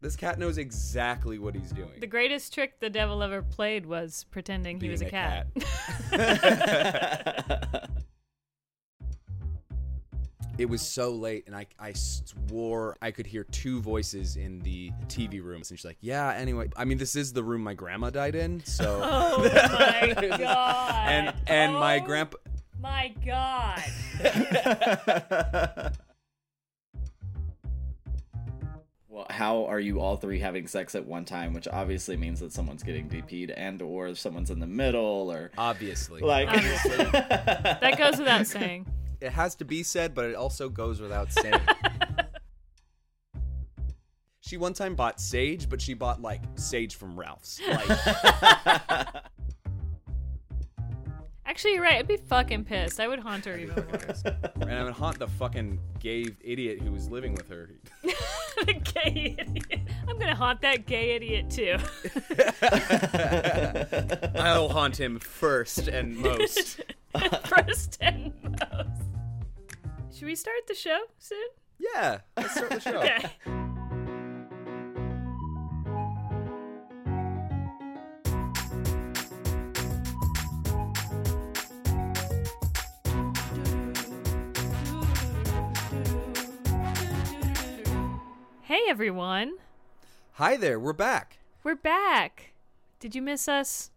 This cat knows exactly what he's doing. The greatest trick the devil ever played was pretending he was a a cat. It was so late, and I, I swore I could hear two voices in the TV room. And she's like, "Yeah, anyway, I mean, this is the room my grandma died in, so." oh my god. and and my Oh grandpa, My god. How are you all three having sex at one time? Which obviously means that someone's getting DP'd and or someone's in the middle or obviously, like. Obviously. That goes without saying. it has to be said, but it also goes without saying. she one time bought sage, but she bought like sage from Ralph's. Like, Actually, you're right. I'd be fucking pissed. I would haunt her even worse. and I would haunt the fucking gay idiot who was living with her. the gay idiot. I'm gonna haunt that gay idiot too. I'll haunt him first and most. First and most. Should we start the show soon? Yeah, let's start the show. Okay. Hey everyone, Hi there, we're back. we're back. Did you miss us?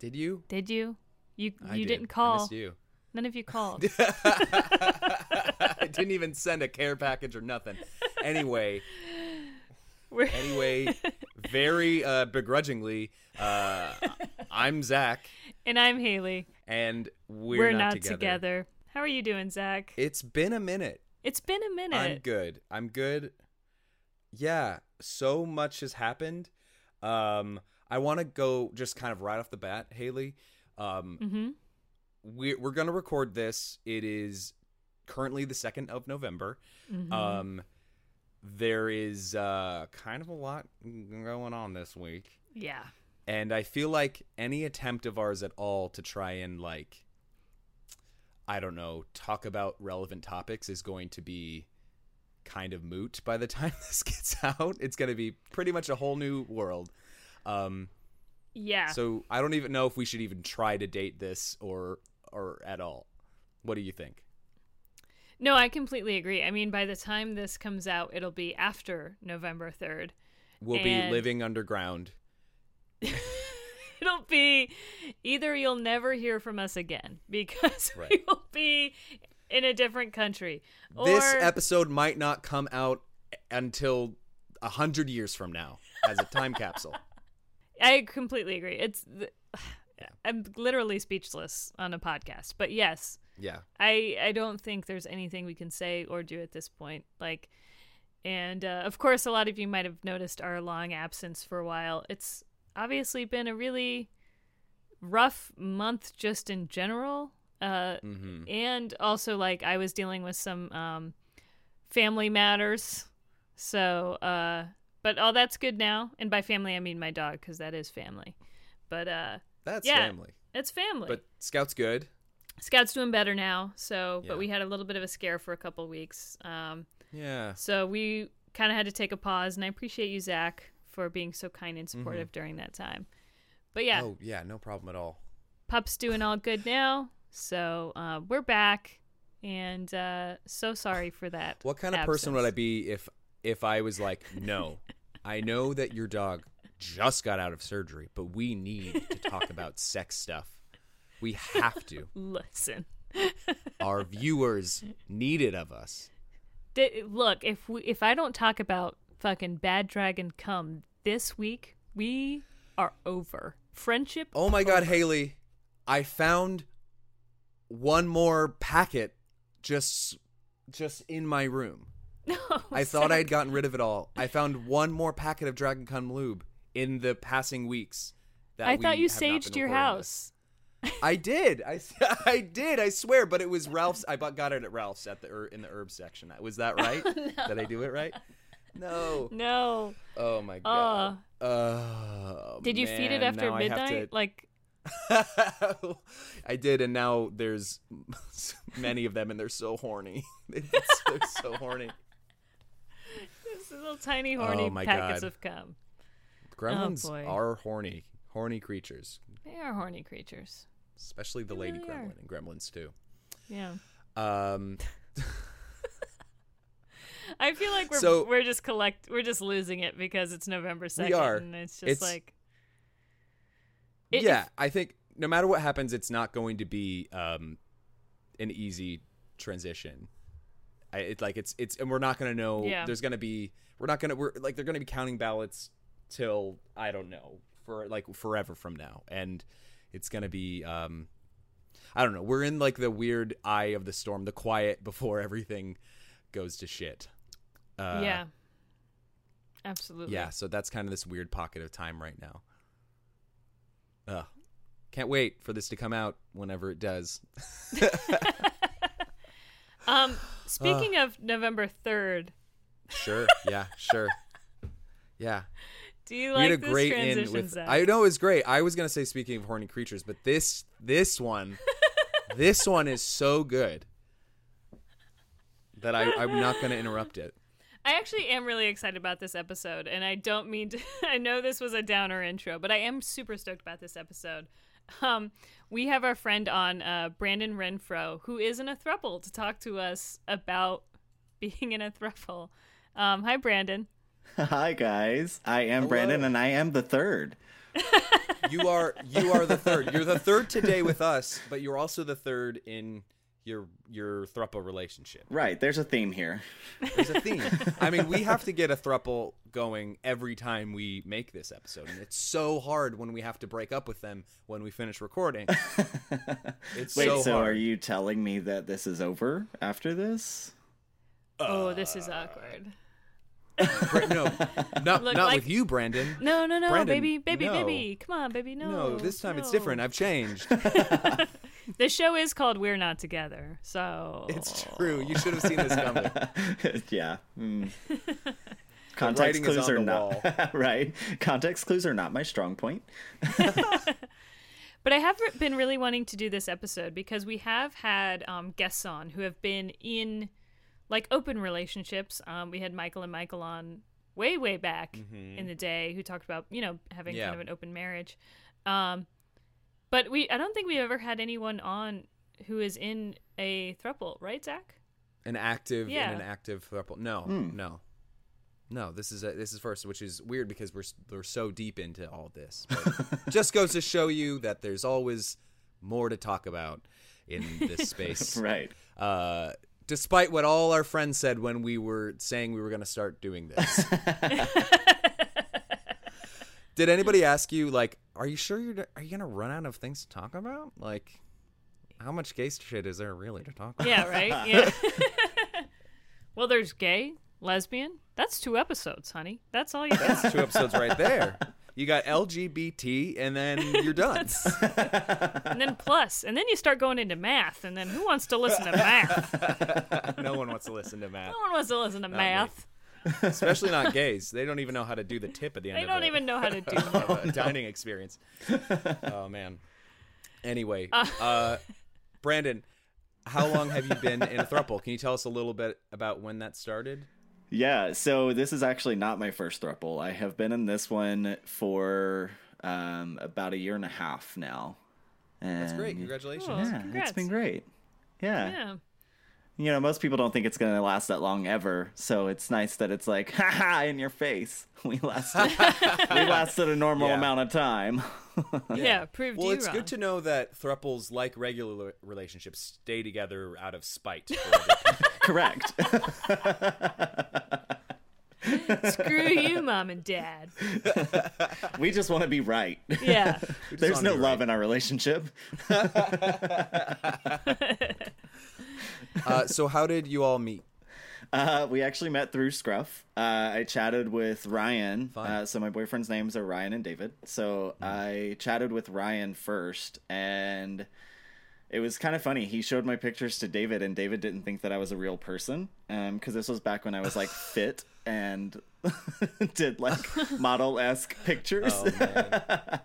Did you? Did you? You I you did. not I call. missed you. None of you called. I didn't even send a care package or nothing. Anyway, We're anyway, very uh, begrudgingly, uh, I'm Zach, and I'm Haley. and we're, We're, not, not together. together. How are you doing, Zach? It's been a minute. It's been a minute. I'm good. I'm good. Yeah, so much has happened. Um, I want to go just kind of right off the bat, Haley. Um, Mm-hmm. we, we're gonna record this. It is currently the second of November. Mm-hmm. Um, there is uh, kind of a lot going on this week, Yeah. and I feel like any attempt of ours at all to try and like, I don't know, talk about relevant topics is going to be kind of moot by the time this gets out. It's going to be pretty much a whole new world. Um, Yeah. so I don't even know if we should even try to date this or or at all. What do you think? no, I completely agree. I mean, by the time this comes out, it'll be after November 3rd. We'll And- be living underground. It'll be either you'll never hear from us again because Right. we will be in a different country. Or this episode might not come out until a hundred years from now as a time capsule. I completely agree. It's th- I'm literally speechless on a podcast. But yes, Yeah. I I don't think there's anything we can say or do at this point. Like, and uh, of course, a lot of you might have noticed our long absence for a while. It's obviously been a really rough month just in general. Uh, Mm-hmm. and also like I was dealing with some um, family matters. So, uh, but all that's good now. And by family, I mean my dog because that is family. But uh, That's Yeah. family. it's family. But Scout's good. Scout's doing better now. So, Yeah. but we had a little bit of a scare for a couple weeks. Um, Yeah. so we kind of had to take a pause, and I appreciate you, Zach, for being so kind and supportive during that time. But yeah, Mm-hmm. Oh yeah, no problem at all. pup's doing all good now. So uh, we're back, and uh, so sorry for that. What kind of person would I be if if I was like, no, I know that your dog just got out of surgery, but we need to talk about sex stuff. We have to. Listen, Our viewers need it of us. D- look if we if I don't talk about fucking bad dragon come this week, we are over. Friendship. Oh my god, Haley, I found one more packet just just in my room. No, oh, I thought I had gotten rid of it all. I found one more packet of Dragon Con lube in the passing weeks. That I we thought you saged your house. I did. I, I did. I swear. But it was Ralph's. I bought, got it at Ralph's at the in the herb section. Was that oh, right? Did I do it right? No. No. Oh my god. Oh, Did you feed it after now midnight? Like, to- I did, and now there's many of them, and they're so horny. they're so horny. this Little tiny horny Oh, packets God. of cum. Gremlins boy. are horny, horny creatures, They are horny creatures. especially the They lady really are. gremlin and gremlins too. Yeah. Um, I feel like we're So- we're just collect we're just losing it because it's November second and it's just It's- like It- yeah, I think no matter what happens, it's not going to be um, an easy transition. I it's like it's it's and we're not going to know. Yeah. There's going to be we're not going to we're like they're going to be counting ballots till I don't know for like forever from now, and it's going to be um, I don't know. We're in like the weird eye of the storm, the quiet before everything goes to shit. Uh, yeah. Absolutely. yeah, so that's kind of this weird pocket of time right now. Ugh. Can't wait for this to come out whenever it does. Um speaking of November 3rd, Sure. Yeah, sure. Yeah. do you we like had a this great in transition, with Zach? I know it was great. I was gonna say speaking of horny creatures, but this this one this one is so good that I, I'm not gonna interrupt it. I actually am really excited about this episode, and I don't mean to. I know this was a downer intro, but I am super stoked about this episode. Um, we have our friend on, uh, Brandon Renfro, who is in a thruple, to talk to us about being in a thruple. Um, hi, Brandon. Hi guys, I am Hello. Brandon, and I am the third. You are you are the third. You're the third today with us, but you're also the third in your your thruple relationship. Right, there's a theme here. There's a theme. I mean, we have to get a thruple going every time we make this episode, and it's so hard when we have to break up with them when we finish recording. It's Wait, so, so, hard. are you telling me that this is over after this? oh, this is awkward. Bra- no, not Look, not like- with you, Brandon. No, no, no, Brandon, baby, baby, no. baby. Come on, baby. No. No, this time it's different. I've changed. The show is called We're Not Together, so It's true. You should have seen this coming. yeah. Mm. Context clues are not right. Context clues are not my strong point. But I have been really wanting to do this episode because we have had um, guests on who have been in like open relationships. Um, we had Michael and Michael on way, way back in the day who talked about you know having Yeah. kind of an open marriage. Um, but we, I don't think we've ever had anyone on who is in a throuple, right, Zach? An active Yeah. and an active thruple. No, Hmm. no, no. This is a, this is first, which is weird because we're we're so deep into all this. But just goes to show you that there's always more to talk about in this space. Right. uh, despite what all our friends said when we were saying we were going to start doing this. Did anybody ask you like, are you sure you're are you going to run out of things to talk about? Like how much gay shit is there really to talk about? Yeah, right. Yeah. well, there's gay, lesbian. That's two episodes, honey. That's all you got. That's two episodes right there. You got LGBT and then you're done. and then plus, and then you start going into math, and then who wants to listen to math? no one wants to listen to math, No one wants to listen to me. math. Especially not gays. They don't even know how to do the tip at the end They of don't a- even know how to do of that. a dining experience. oh man. Anyway, uh, Brandon, how long have you been in a throuple? Can you tell us a little bit about when that started? Yeah, so this is actually not my first throuple. I have been in this one for um, about a year and a half now. And That's great. Congratulations. Oh. Yeah, Congrats. it's been great. Yeah. Yeah. You know, most people don't think it's going to last that long ever, so it's nice that it's like, haha, in your face. We lasted, we lasted a normal Yeah. amount of time. Yeah, proved Well, you it's wrong. good to know that thruples, like regular relationships, stay together out of spite. for other people. Correct. Screw you, mom and dad. we just want to be right. Yeah. There's no love right. in our relationship. Uh, so, how did you all meet? Uh, we actually met through Scruff. Uh, I chatted with Ryan. Uh, so my boyfriend's names are Ryan and David. So I chatted with Ryan first, and it was kind of funny. He showed my pictures to David, and David didn't think that I was a real person. Um, because this was back when I was like fit and did like model esque pictures. Oh man.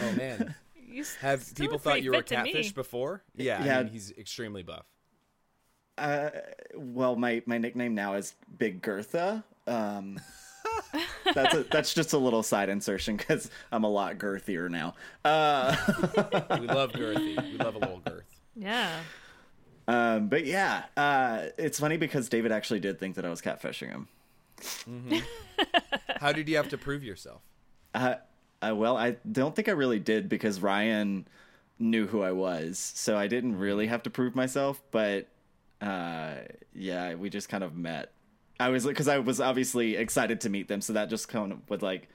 Oh man. Have people thought you were fit to me. catfish before? Yeah, Yeah. I mean, he's extremely buff. Uh, well, my my nickname now is Big Gertha. Um, that's a, that's just a little side insertion because I'm a lot girthier now. Uh, We love girthy. We love a little girth. Yeah. um, but yeah, uh, it's funny because David actually did think that I was catfishing him. How did you have to prove yourself? Uh, uh, well, I don't think I really did because Ryan knew who I was, so I didn't really have to prove myself. But uh, yeah, we just kind of met. I was because I was obviously excited to meet them, so that just kind of was like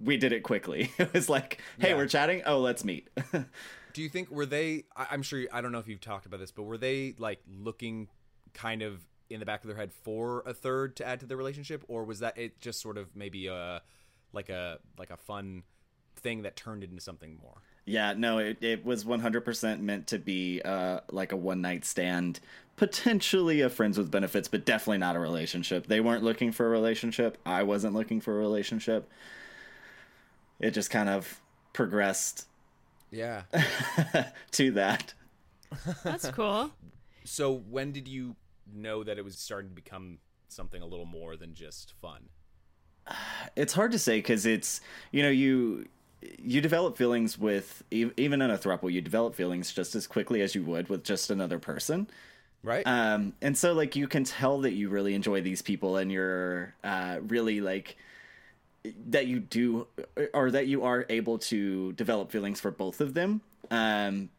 we did it quickly. it was like, hey, Yeah. we're chatting. Oh, let's meet. Do you think were they? I- I'm sure. I don't know if you've talked about this, but were they like looking kind of in the back of their head for a third to add to the relationship, or was that it just sort of maybe a like a like a fun thing that turned into something more? Yeah, no, it it was 100% meant to be uh like a one night stand, potentially a friends with benefits, but definitely not a relationship. They weren't looking for a relationship. I wasn't looking for a relationship. It just kind of progressed Yeah. to that. That's cool. so when did you know that it was starting to become something a little more than just fun? It's hard to say because it's you know you you develop feelings with even in a throuple you develop feelings just as quickly as you would with just another person. Right. Um, and so like you can tell that you really enjoy these people and you're uh, really like that you do or that you are able to develop feelings for both of them. Um,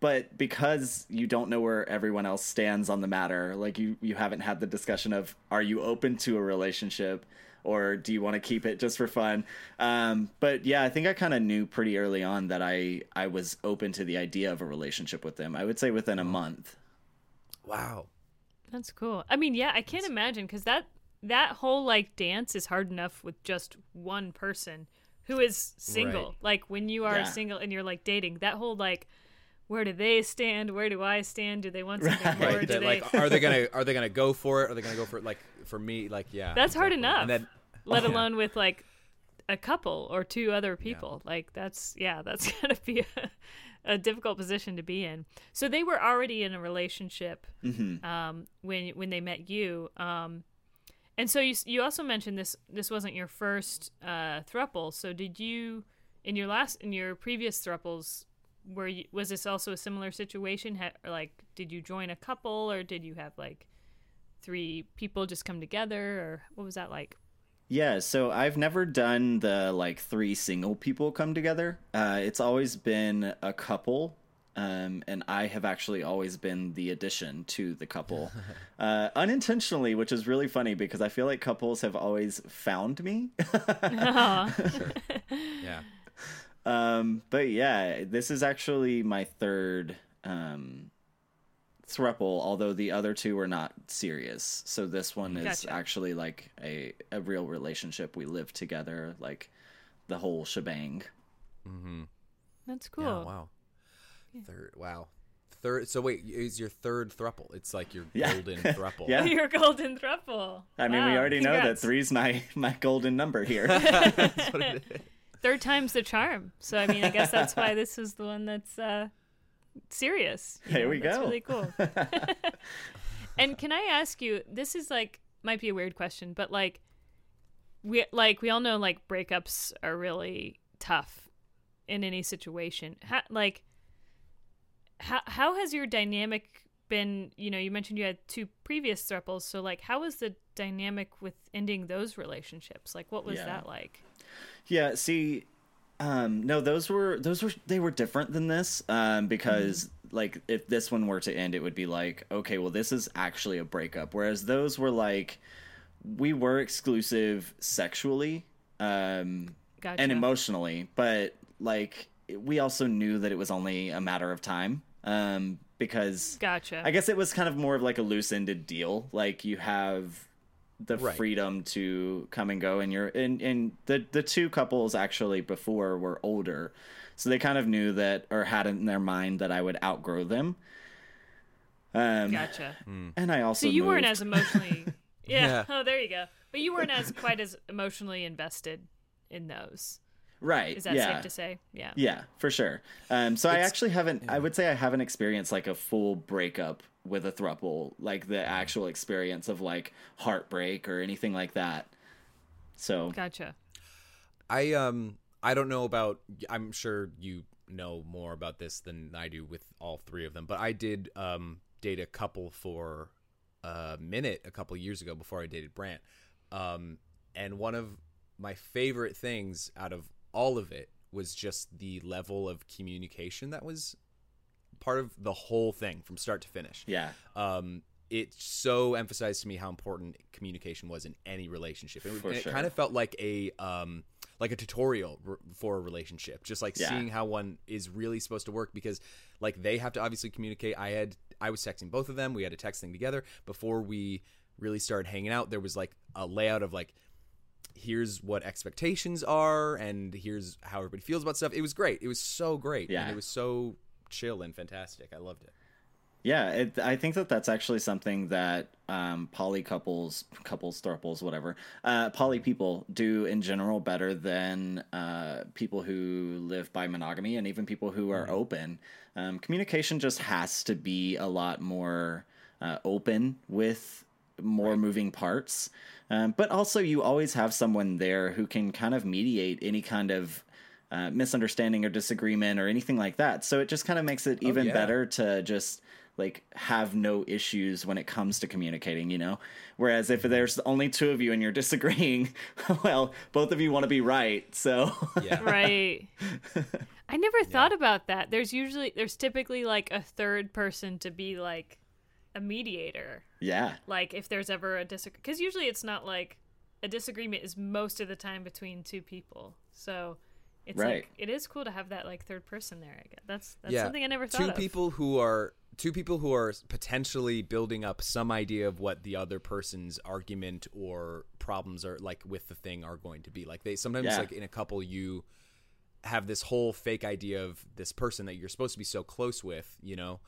but because you don't know where everyone else stands on the matter, like you you haven't had the discussion of are you open to a relationship or do you want to keep it just for fun? Um, but yeah, I think I kind of knew pretty early on that I I was open to the idea of a relationship with them. I would say within a month. wow. That's cool. I mean, yeah, I can't imagine because that that whole like dance is hard enough with just one person who is single. Right. Like when you are Yeah. single and you're like dating, that whole like, where do they stand? Where do I stand? Do they want something more? Right, Do That, they? like, are they gonna are they gonna go for it? Are they gonna go for it? Like for me, like yeah. That's hard enough. And then let Yeah. alone with like a couple or two other people. Like that's yeah, that's gonna be a, a difficult position to be in. So they were already in a relationship Mm-hmm. um, when when they met you. Um, and so you you also mentioned this this wasn't your first uh, thruple. So did you in your last in your previous thruples? Were you, was this also a similar situation? Ha, like, did you join a couple, or did you have like three people just come together, or what was that like? Yeah, so I've never done the like three single people come together. Uh, it's always been a couple, um, and I have actually always been the addition to the couple, uh, unintentionally, which is really funny because I feel like couples have always found me. Aw. yeah. um, but yeah, this is actually my third um, thruple, although the other two were not serious. So this one is Gotcha. actually like a a real relationship. We live together, like the whole shebang. Mm-hmm. That's cool. Yeah, wow. Third. Wow. Third. So wait, is your third thruple? It's like your Yeah. golden thruple. Yeah. Your golden thruple. I mean, we Wow, already know that congrats. three's my my golden number here. That's what it is. Third time's the charm. So I mean, I guess that's why this is the one that's uh, serious. you There know? we That's go. Really cool. and can I ask you? This is like might be a weird question, but like we like we all know like breakups are really tough in any situation. How, like how how has your dynamic been? You know, you mentioned you had two previous thruples, so like how was the dynamic with ending those relationships? Like what was Yeah. that like? Yeah, see, um, no, those were those were they were different than this um, because like if this one were to end, it would be like okay, well, this is actually a breakup. Whereas those were like we were exclusive sexually um, Gotcha. and emotionally, but like we also knew that it was only a matter of time um, because Gotcha. I guess it was kind of more of like a loose ended deal. Like you have the Right. freedom to come and go and you're and, and the the two couples actually before were older. So they kind of knew that or had in their mind that I would outgrow them. Um Gotcha. and I also So you weren't as emotionally. Yeah. Yeah. Oh, there you go. But you weren't as quite as emotionally invested in those. right. Is that yeah. safe to say? Yeah. Yeah, for sure. Um, so I actually haven't. I would say I haven't experienced like a full breakup with a thruple, like the actual experience of like heartbreak or anything like that. So Gotcha. I um I don't know about I'm sure you know more about this than I do with all three of them, but I did um date a couple for a minute a couple years ago before I dated Brant. Um and one of my favorite things out of all of it was just the level of communication that was part of the whole thing from start to finish yeah, um, it so emphasized to me how important communication was in any relationship. And it kind of felt like a um, like a tutorial for a relationship, just like Yeah. seeing how one is really supposed to work because like they have to obviously communicate. I had I was texting both of them. We had a text thing together before we really started hanging out. There was like a layout of like here's what expectations are and here's how everybody feels about stuff. It was great. It was so great. Yeah. And it was so chill and fantastic. I loved it. Yeah, it, I think that that's actually something that um, poly couples, couples, thruples, whatever, uh, poly people do in general better than uh, people who live by monogamy and even people who are open. Um, communication just has to be a lot more uh, open with more moving parts. Um, but also, you always have someone there who can kind of mediate any kind of uh, misunderstanding or disagreement or anything like that. So it just kind of makes it even yeah. better to just like have no issues when it comes to communicating, you know? Whereas if there's only two of you and you're disagreeing, well, both of you want to be right. So Yeah. Right. I never thought about that. There's usually there's typically like a third person to be like a mediator. yeah. Like if there's ever a disagreement, because usually it's not like a disagreement is most of the time between two people. So it's Right. like it is cool to have that like third person there. I guess that's that's Yeah. something I never thought two of. people who are two people who are potentially building up some idea of what the other person's argument or problems are like with the thing are going to be like they sometimes Yeah. like in a couple you have this whole fake idea of this person that you're supposed to be so close with you know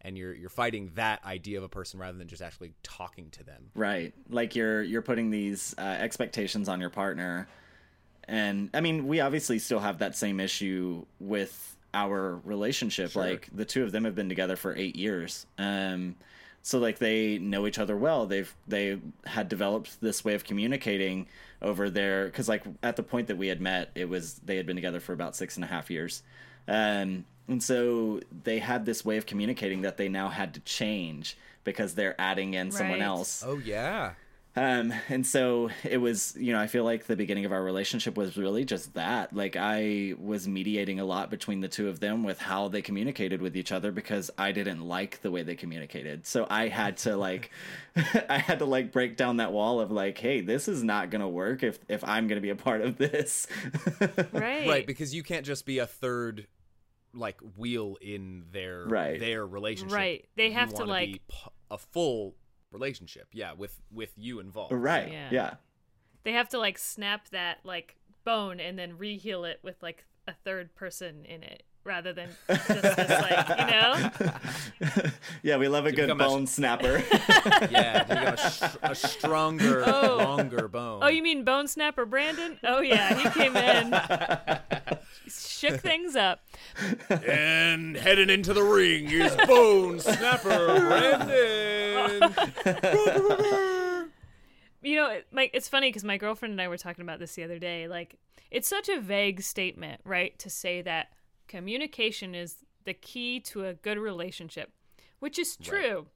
and you're you're fighting that idea of a person rather than just actually talking to them Right. Like you're you're putting these uh, expectations on your partner. And I mean, we obviously still have that same issue with our relationship. Sure. Like the two of them have been together for 8 years. Um so like they know each other well. They've they had developed this way of communicating over there cuz like at the point that we had met, it was they had been together for about six and a half years. Um and so they had this way of communicating that they now had to change because they're adding in someone else. oh yeah Um, and so it was, you know, I feel like the beginning of our relationship was really just that. Like I was mediating a lot between the two of them with how they communicated with each other because I didn't like the way they communicated. So I had to like, I had to like break down that wall of like, hey, this is not gonna work if if I'm gonna be a part of this. right. right because you can't just be a third like wheel in their Right. their relationship Right. They have to, wanna like- be p- a full relationship yeah with with you involved right. Yeah. yeah. They have to like snap that like bone and then reheal it with like a third person in it rather than just this like you know. yeah, we love a good become a- bone snapper. yeah to become a, sh- a stronger Oh. longer bone Oh, you mean Bone Snapper Brandon? Oh yeah, he came in, shook things up. and heading into the ring is bone snapper brandon You know, it- like it's funny because my girlfriend and I were talking about this the other day. Like, it's such a vague statement, right? To say that communication is the key to a good relationship, which is true,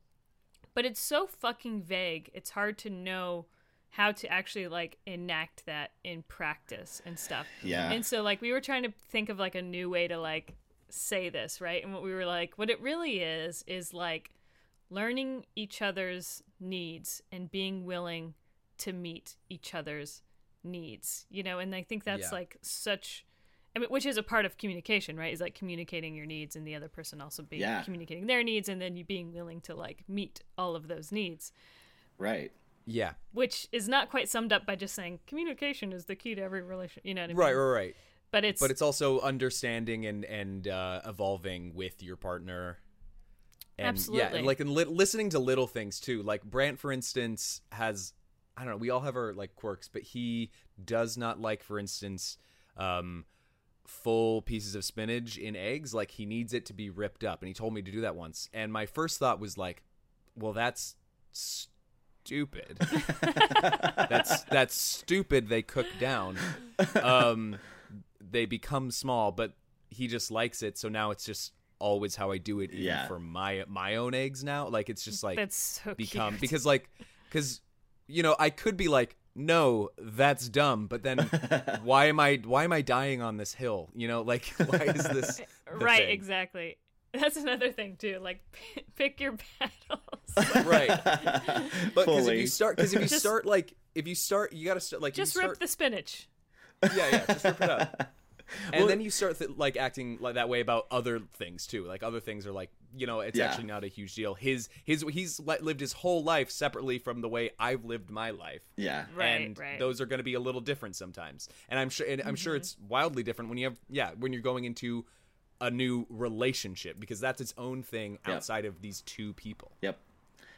but it's so fucking vague. It's hard to know how to actually like enact that in practice and stuff. Yeah. And so like we were trying to think of like a new way to like say this, right? And what we were like, what it really is is like learning each other's needs and being willing to meet each other's needs. You know, and I think that's Yeah. like such I mean, which is a part of communication, right? Is like communicating your needs and the other person also being Yeah. communicating their needs and then you being willing to like meet all of those needs right. yeah which is not quite summed up by just saying communication is the key to every relation. You know what I mean? right right right But it's but it's also understanding and and uh, evolving with your partner and Absolutely. yeah like and li- listening to little things too like brant for instance has i don't know we all have our like quirks but he does not like for instance um full pieces of spinach in eggs like he needs it to be ripped up and he told me to do that once and my first thought was like well that's stupid. that's that's stupid. They cook down. Um, they become small, but he just likes it. So now it's just always how I do it, even Yeah. for my my own eggs now. Like it's just like That's so become cute. because like because you know I could be like no that's dumb, but then why am I why am I dying on this hill? You know like why is this right, thing? exactly. That's another thing too. Like pick your battles. right? But because if you start because if you Just- start like if you start you got to start like Just you rip the spinach. yeah yeah just rip it up. And Well- then you start th- like acting like that way about other things too. Like other things are like you know it's Yeah. actually not a huge deal. His his he's lived his whole life separately from the way I've lived my life. yeah. Right, and right. those are going to be a little different sometimes. And I'm sure, and I'm sure mm-hmm. it's wildly different when you have, yeah, when you're going into a new relationship because that's its own thing Yeah. outside of these two people. Yep.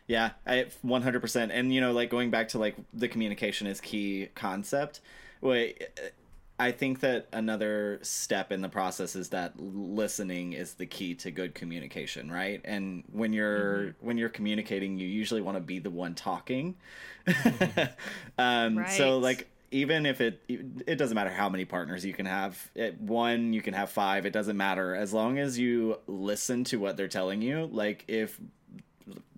Yeah, I 100%. And you know, like going back to like the communication is key concept. Wait, I think that another step in the process is that listening is the key to good communication, right? And when you're when you're communicating, you usually want to be the one talking. um so like even if it it doesn't matter how many partners you can have it, one you can have five it doesn't matter as long as you listen to what they're telling you like if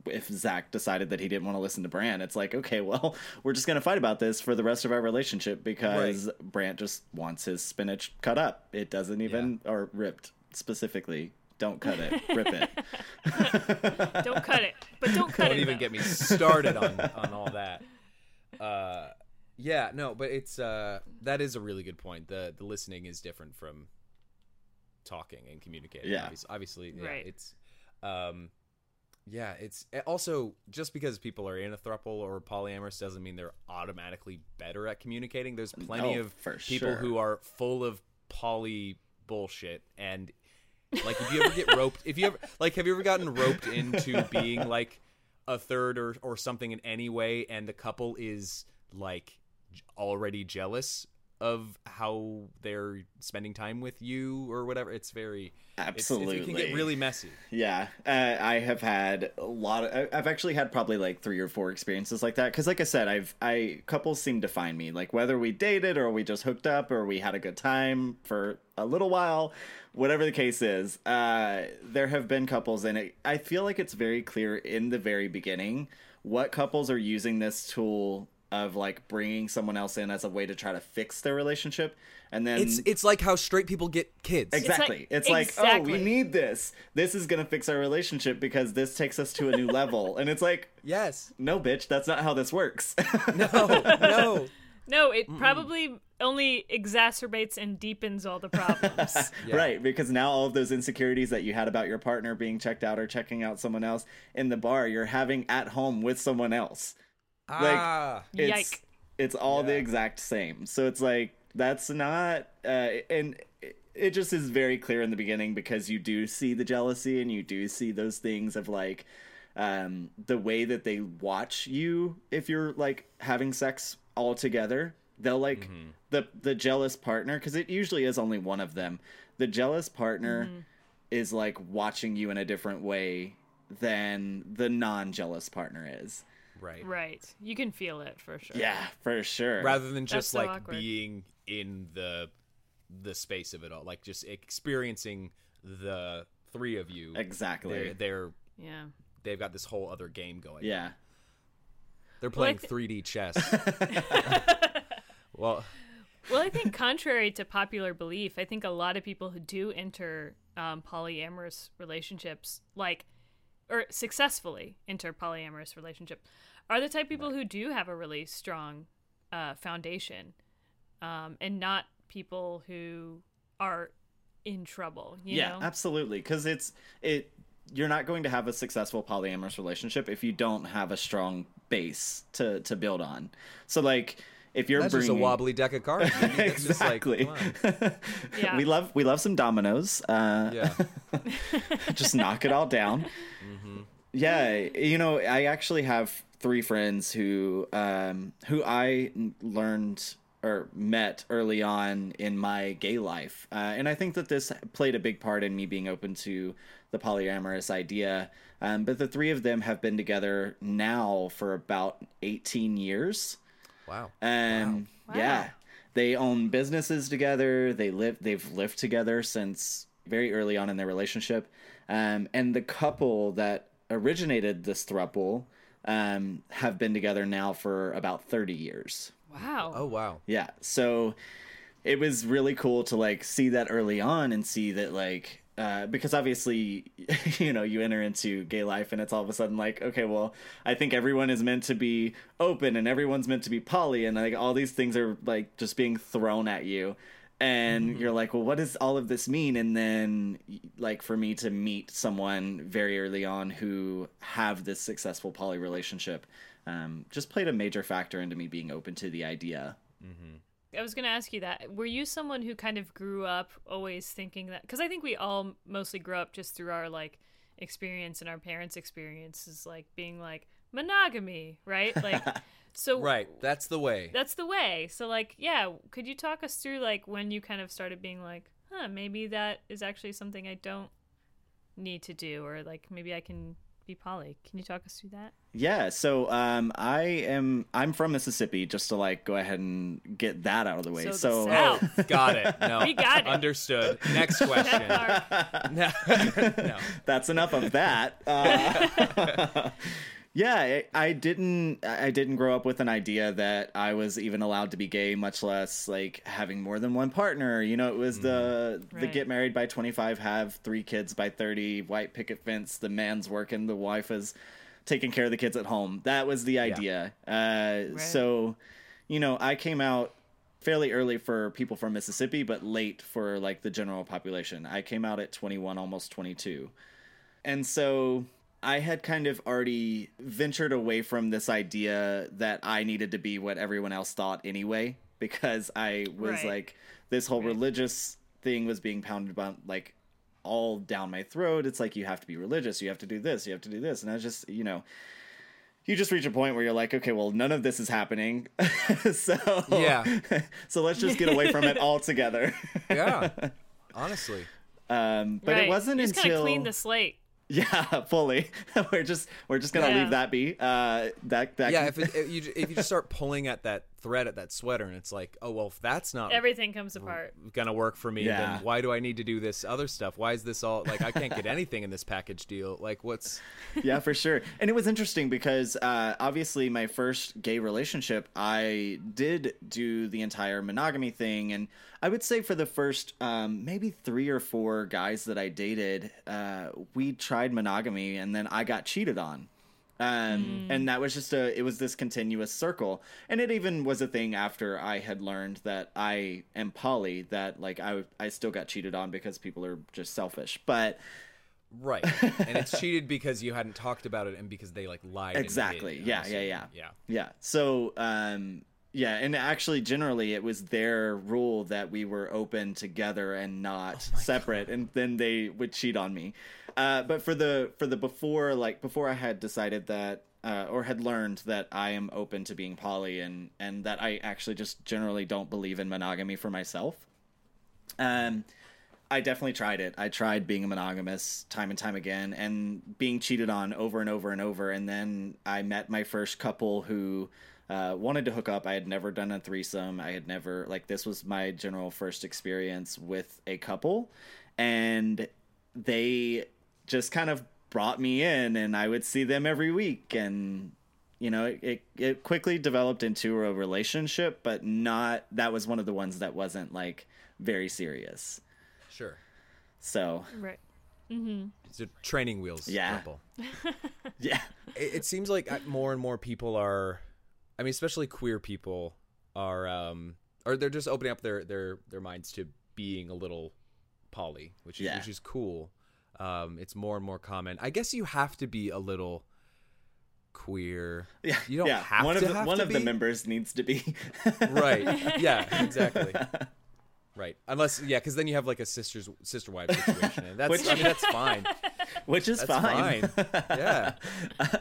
if Zach decided that he didn't want to listen to Brant, it's like, okay, well, we're just gonna fight about this for the rest of our relationship because Brant just wants his spinach cut up. It doesn't even or ripped specifically. Don't cut it, rip it. Don't cut it, but don't cut Don't it. even though. get me started on on all that. Uh, yeah, no, but it's uh, that is a really good point. The the listening is different from talking and communicating. Yeah. Obvious- obviously, yeah, Right. it's um, yeah, it's eh, also just because people are in a throuple or polyamorous doesn't mean they're automatically better at communicating. There's plenty Oh, of people sure. who are full of poly bullshit and like if you ever get roped if you ever like have you ever gotten roped into being like a third or or something in any way and the couple is like already jealous of how they're spending time with you or whatever it's very it's- it's- it can Absolutely. get really messy Yeah, uh, I have had a lot of. I've actually had probably like three or four experiences like that. Because, like I said, I've I couples seem to find me like whether we dated or we just hooked up or we had a good time for a little while, whatever the case is. Uh, there have been couples, and it, I feel like it's very clear in the very beginning what couples are using this tool of like bringing someone else in as a way to try to fix their relationship, and then it's it's like how straight people get kids Exactly. It's like, oh, exactly. we need this. This is going to fix our relationship because this takes us to a new level. And it's like, yes no, bitch, that's not how this works. no no No, it probably only exacerbates and deepens all the problems. Yeah. Right. Because now all of those insecurities that you had about your partner being checked out or checking out someone else in the bar, you're having at home with someone else. Ah It's, Yike. It's all the exact same. So it's like, that's not. Uh, and it- it just is very clear in the beginning because you do see the jealousy and you do see those things of like um, the way that they watch you if you're like having sex all together. They'll like the the jealous partner because it usually is only one of them. The jealous partner is like watching you in a different way than the non-jealous partner is. Right right. You can feel it for sure. Yeah, for sure. rather than just so like awkward. being in the the space of it all like just experiencing the three of you exactly. they're, they're Yeah. they've got this whole other game going Yeah. they're Well, I playing 3d chess well Well, I think contrary to popular belief, I think a lot of people who do enter um, polyamorous relationships, like, or successfully enter polyamorous relationship, are the type of people who do have a really strong uh, foundation, um, and not people who are in trouble. You yeah, know? absolutely. Because it's it. You're not going to have a successful polyamorous relationship if you don't have a strong base to to build on. So like, if you're that's just a wobbly deck of cards baby. That's just like, exactly. Yeah. we love we love some dominoes. Uh, yeah just knock it all down. Yeah, you know, I actually have three friends who um who I n- learned or met early on in my gay life, uh, and I think that this played a big part in me being open to the polyamorous idea. Um, but the three of them have been together now for about eighteen years. Wow. Um, Wow. yeah, they own businesses together. They live. They've lived together since very early on in their relationship. Um, and the couple that originated this throuple um, have been together now for about thirty years. Wow. Oh wow. Yeah, so it was really cool to like see that early on and see that like uh, because obviously you know you enter into gay life and it's all of a sudden like okay well i think everyone is meant to be open and everyone's meant to be poly and like all these things are like just being thrown at you. And you're like well what does all of this mean? And then like for me to meet someone very early on who have this successful poly relationship um, just played a major factor into me being open to the idea I was going to ask you that. Were you someone who kind of grew up always thinking that? Because I think we all mostly grew up just through our like experience and our parents' experiences, like being like monogamy, right? Like, so Right. That's the way. that's the way. So like, yeah, could you talk us through like when you kind of started being like, huh, maybe that is actually something I don't need to do, or like maybe I can be poly. Can you talk us through that? Yeah, so um, I am I'm from Mississippi, just to like go ahead and get that out of the way. So the So, South. got it. No. We got it. Understood. Next question. No. no. that's enough of that. Uh, yeah, I, I didn't I didn't grow up with an idea that I was even allowed to be gay, much less like having more than one partner. You know, it was the the Right. get married by 25, have three kids by 30, white picket fence, the man's working, the wife is taking care of the kids at home. That was the idea. Uh, So, you know, I came out fairly early for people from Mississippi, but late for like the general population. I came out at 21, almost 22. And so I had kind of already ventured away from this idea that I needed to be what everyone else thought anyway, because I was Right. like, this whole religious thing was being pounded about like all down my throat. It's like, you have to be religious, you have to do this, you have to do this. And I was just, you know, you just reach a point where you're like, okay, well, none of this is happening. so, Yeah. so let's just get away from it altogether. Yeah. Honestly. Um, but Right. it wasn't you just until clean the slate. yeah, fully. we're just we're just gonna Yeah. leave that be. Uh, that that Yeah. can- If, it, if you if you just start pulling at that thread at that sweater, and it's like, oh well, if that's not Everything comes apart. gonna work for me, Yeah. then why do I need to do this other stuff? Why is this all like I can't get anything in this package deal? Like what's yeah, for sure. And it was interesting because uh, obviously my first gay relationship, I did do the entire monogamy thing, and I would say for the first um, maybe three or four guys that I dated, uh, we tried monogamy, and then I got cheated on. Um, and that was just a, it was this continuous circle. And it even was a thing after I had learned that I am poly, that like I, I still got cheated on because people are just selfish. But right? and it's cheated because you hadn't talked about it, and because they like lied. and Exactly. hid, Yeah, yeah, yeah. yeah. Yeah. So, um, yeah, and actually, generally, it was their rule that we were open together and not separate, and then they would cheat on me. Uh, but for the for the before, like before, I had decided that. Uh, or had learned that I am open to being poly and and that I actually just generally don't believe in monogamy for myself. Um, I definitely tried it. I tried being a monogamous time and time again and being cheated on over and over and over. And then I met my first couple who uh, wanted to hook up. I had never done a threesome. I had never, like, this was my general first experience with a couple. And they just kind of brought me in, and I would see them every week. And you know, it, it, it quickly developed into a relationship, but not, that was one of the ones that wasn't like very serious. Sure. So, Right. Mm-hmm. It's a training wheels. Yeah. couple. yeah. it, it seems like uh, more and more people are i mean especially queer people are um or they're just opening up their their their minds to being a little poly which is Yeah. which is cool um it's more and more common i guess you have to be a little queer Yeah. you don't yeah. have one to of the, have one of the members needs to be. right yeah exactly right unless yeah because then you have like a sister's sister wife situation and that's Which- i mean that's fine which is That's fine. fine. Yeah.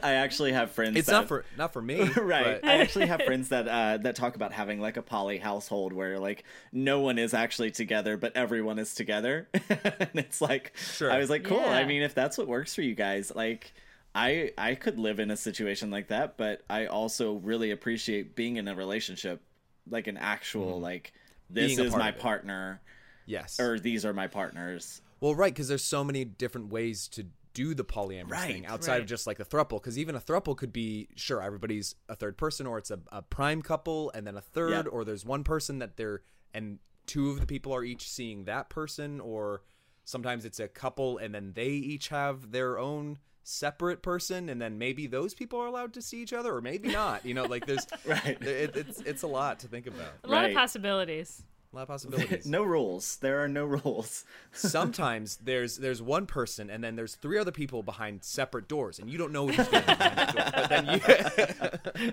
I actually have friends. It's that, not for not for me, right. but- I actually have friends that uh, that talk about having like a poly household where like no one is actually together, but everyone is together, and it's like Sure. I was like, cool. I mean, if that's what works for you guys, like. I, I could live in a situation like that, but I also really appreciate being in a relationship, like an actual like this Mm-hmm. Being a is my partner yes. or these are my partners. Well, right, because there's so many different ways to do the polyamorous Right, thing outside right. of just like the thruple. Because even a thruple could be sure everybody's a third person, or it's a, a prime couple and then a third, Yeah. or there's one person that they're and two of the people are each seeing that person, or sometimes it's a couple and then they each have their own separate person, and then maybe those people are allowed to see each other, or maybe not. You know, like there's Right. it, it's it's a lot to think about. A lot Right. of possibilities. A lot of possibilities. no rules. There are no rules. sometimes there's there's one person and then there's three other people behind separate doors and you don't know who's going behind the door. But then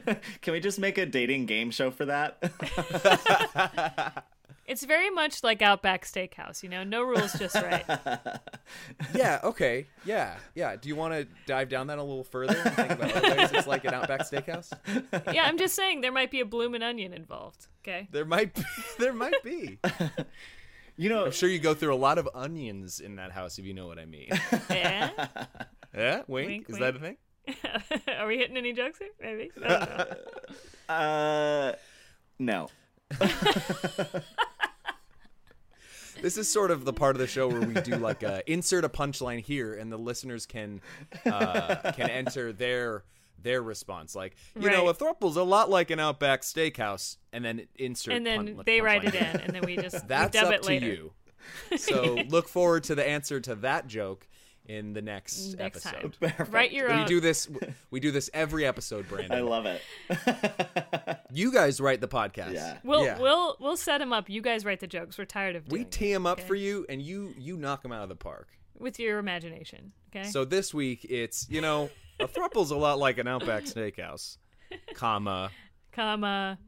you Can we just make a dating game show for that? It's very much like Outback Steakhouse, you know, no rules, just right. Yeah, okay. Yeah. Yeah. Do you want to dive down that a little further and think about other ways it's like an Outback Steakhouse? yeah, I'm just saying there might be a bloomin' onion involved. Okay. There might be there might be. you know, I'm sure you go through a lot of onions in that house if you know what I mean. Yeah. Yeah? Wink? Wink, Is wink. that a thing? Are we hitting any jokes here? Maybe. I don't know. uh, no. This is sort of the part of the show where we do like a insert a punchline here, and the listeners can uh, can enter their their response. Like you know, a Right. thruple's a lot like an Outback Steakhouse, and then insert. and then pun- they write it in, and then we just That's dub up it to later. you. So look forward to the answer to that joke in the next, Next episode. Write your We own. do this. We do this every episode, Brandon. I love it. you guys write the podcast. Yeah. We'll Yeah. we'll we'll set them up. You guys write the jokes. We're tired of we doing it, tee them up okay? for you, and you you knock them out of the park. with your imagination. Okay. So this week it's you know a thruple's a lot like an Outback Steakhouse, comma comma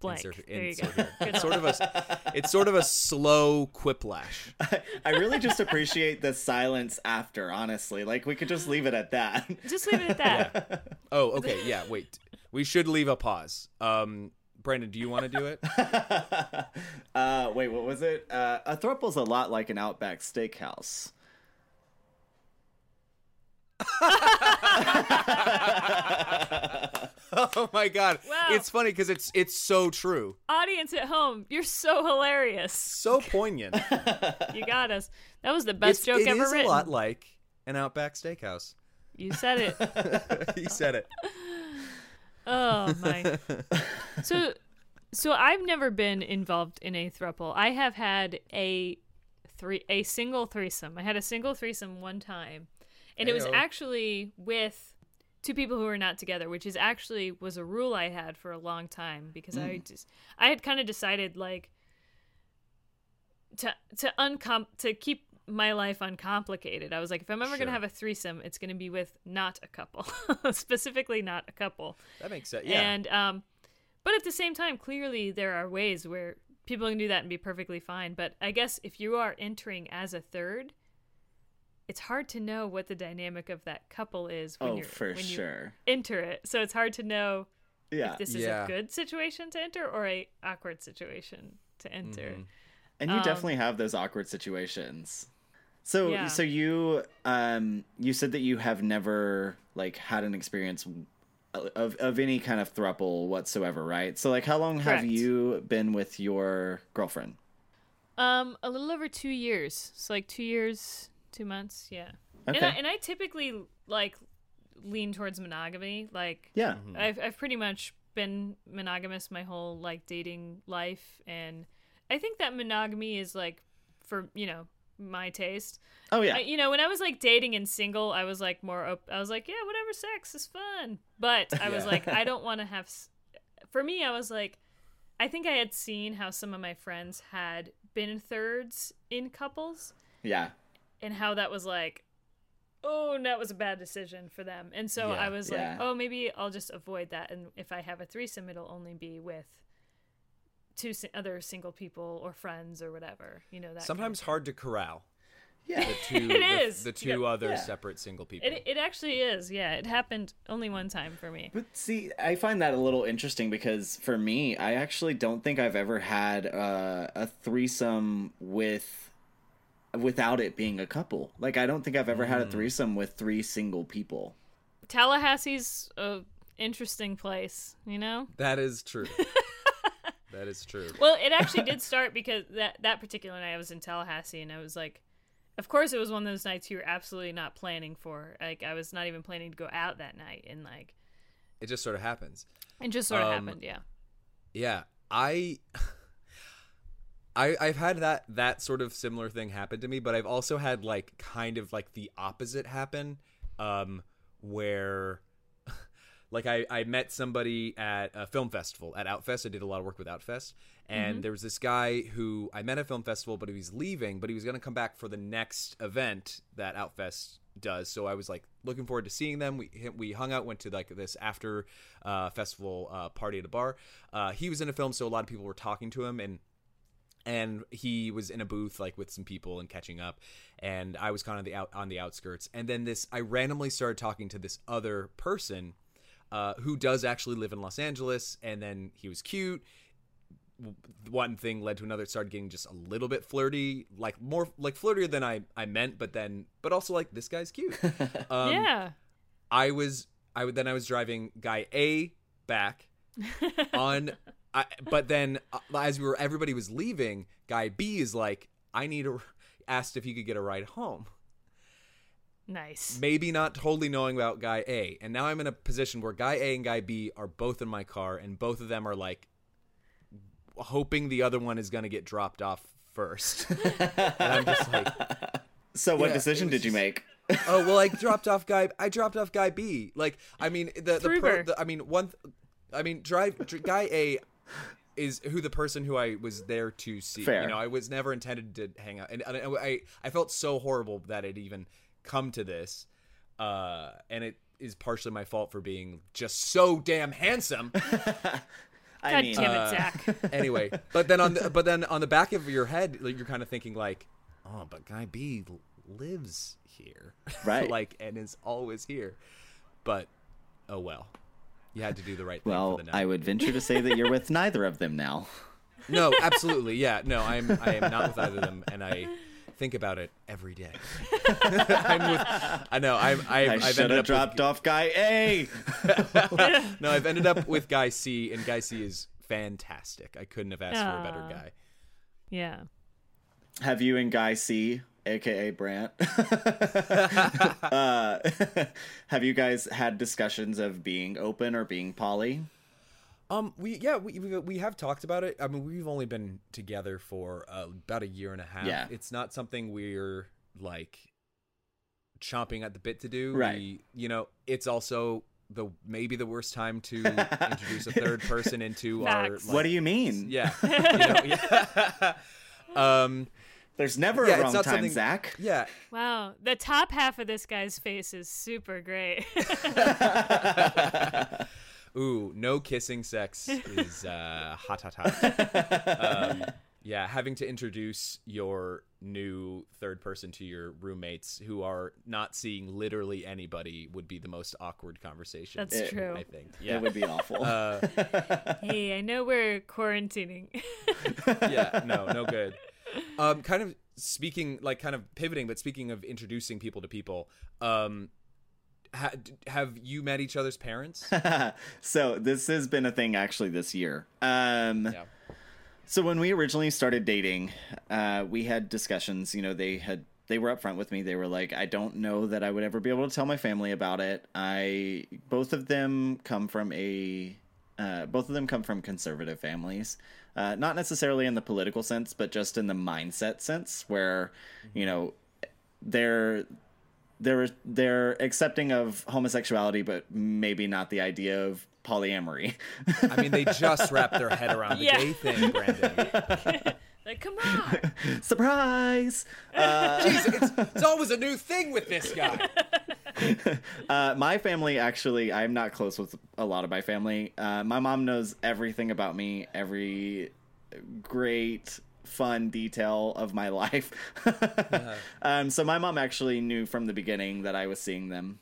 blank. insert, there you go. here. It's sort of a it's sort of a slow quiplash. I really just appreciate the silence after, honestly. Like, we could just leave it at that. Just leave it at that. Oh, okay, yeah. Wait, we should leave a pause. Um, Brandon, do you want to do it? uh, wait, what was it? Uh, a thruple's a lot like an Outback Steakhouse. oh my god, Wow. it's funny because it's it's so true, Audience at home, you're so hilarious. so poignant. You got us. That was the best It's- joke it ever is written. a lot like an Outback Steakhouse. You said it. you said it. Oh my. So so I've never been involved in a throuple. I have had a three a single threesome. I had a single threesome one time. And it was actually with two people who were not together, which is actually was a rule I had for a long time because I just I had kind of decided like to to uncom to keep my life uncomplicated. I was like, if I'm ever Sure. gonna have a threesome, it's gonna be with not a couple, specifically not a couple. That makes sense. Yeah. And um, but at the same time, clearly there are ways where people can do that and be perfectly fine. But I guess if you are entering as a third, it's hard to know what the dynamic of that couple is when Oh, you're for when you sure. enter it. So it's hard to know Yeah. if this is Yeah. a good situation to enter or a awkward situation to enter. Mhm. And you Um, definitely have those awkward situations. So Yeah. so you um you said that you have never like had an experience of of any kind of thruple whatsoever, right? So like how long have you been with your girlfriend? Um, a little over two years. So like two years, two months. Yeah. Okay. And I, and I typically like lean towards monogamy. Like yeah. Mm-hmm. I've I've pretty much been monogamous my whole like dating life, and I think that monogamy is like for you know my taste. Oh yeah. I, you know, when I was like dating and single, I was like more. Op- I was like, yeah, whatever, sex is fun. But I was Yeah. like, I don't want to have. S-. For me, I was like, I think I had seen how some of my friends had been thirds in couples, yeah. And how that was like, oh, that was a bad decision for them. And so Yeah. I was Yeah. like, oh, maybe I'll just avoid that. And if I have a threesome, it'll only be with two si- other single people or friends or whatever. You know that. kind of Sometimes hard to corral. Yeah. The two, It the, is. the two other Yeah. separate single people. It, it actually is. Yeah, it happened only one time for me. But see, I find that a little interesting because for me, I actually don't think I've ever had uh, a threesome with without it being a couple. Like I don't think I've ever had Mm. a threesome with three single people. Tallahassee's a interesting place, you know? that is true. that is true. Well, it actually did start because that that particular night I was in Tallahassee and I was like of course it was one of those nights you were absolutely not planning for. Like I was not even planning to go out that night and like It just sort of happens. it just sort of Um, happened, yeah. Yeah, I, I, I've had that that sort of similar thing happen to me, but I've also had like kind of like the opposite happen, um, where, like I I met somebody at a film festival at Outfest. I did a lot of work with Outfest, and there was this guy who I met at film festival, but he was leaving, but he was going to come back for the next event that Outfest does. So I was like looking forward to seeing them. We we hung out, went to like this after uh, festival uh, party at a bar. Uh, he was in a film, so a lot of people were talking to him, and and he was in a booth like with some people and catching up and i was kind of the out on the outskirts. And then this i randomly started talking to this other person uh, who does actually live in los angeles and then he was cute. One thing led to another. It started getting just a little bit flirty like more like flirtier than i i meant but then but also like this guy's cute. Um, yeah. I was I would then I was driving guy A back on I, but then uh, as we were everybody was leaving, guy B is like I need a asked if he could get a ride home. Nice. Maybe not totally knowing about guy A. And now I'm in a position where guy A and guy B are both in my car and both of them are like hoping the other one is going to get dropped off first. and I'm just like So, what Yeah, decision did you just- make? oh well, I dropped off guy. I dropped off guy B. Like I mean the the, pro, the I mean one. I mean drive dr- guy A is who the person who I was there to see. Fair. You know, I was never intended to hang out, and, and I I felt so horrible that it even come to this, uh, and it is partially my fault for being just so damn handsome. I God mean, damn it, uh, Zach. anyway, but then on the but then on the back of your head, like, you're kind of thinking like, oh, but guy B lives here, Right. like, and is always here. But oh well, you had to do the right thing well, for the. I would venture to say that you're with neither of them now. No, absolutely, yeah, no, I'm I am not with either of them, and I think about it every day. I'm with, I know I'm I've, I I've should ended have up dropped off guy A. No, I've ended up with Guy C, and Guy C is fantastic. I couldn't have asked for a better guy. yeah. Have you and Guy C, aka Brant, uh, have you guys had discussions of being open or being poly? Um, we yeah we we, we have talked about it. I mean, we've only been together for uh, about a year and a half. Yeah. it's not something we're like chomping at the bit to do. Right. We, you know, it's also the maybe the worst time to introduce a third person into our. Like, what do you mean? Yeah. you know, yeah. um. There's never Yeah, a it's wrong not time, something- Zach. Yeah. Wow. The top half of this guy's face is super great. Ooh, no kissing sex is uh, hot, hot, hot. um, yeah, having to introduce your new third person to your roommates who are not seeing literally anybody would be the most awkward conversation. That's It- true. I think. Yeah. It would be awful. Uh, hey, I know we're quarantining. yeah, no, no good. Um, kind of speaking, like, kind of pivoting, but speaking of introducing people to people, um, ha- have you met each other's parents? so this has been a thing actually this year. Um, yeah. So when we originally started dating, uh, we had discussions. You know, they had they were upfront with me. They were like, "I don't know that I would ever be able to tell my family about it." I both of them come from a uh, both of them come from conservative families, uh, not necessarily in the political sense, but just in the mindset sense, where you know they're they're they're accepting of homosexuality, but maybe not the idea of polyamory. I mean, they just wrapped their head around the Yeah. gay thing, Brandon. like, come on. Surprise! Uh, Jeez, it's, it's always a new thing with this guy. Uh, my family actually, I'm not close with a lot of my family. Uh, my mom knows everything about me, every great fun detail of my life. um, so my mom actually knew from the beginning that I was seeing them.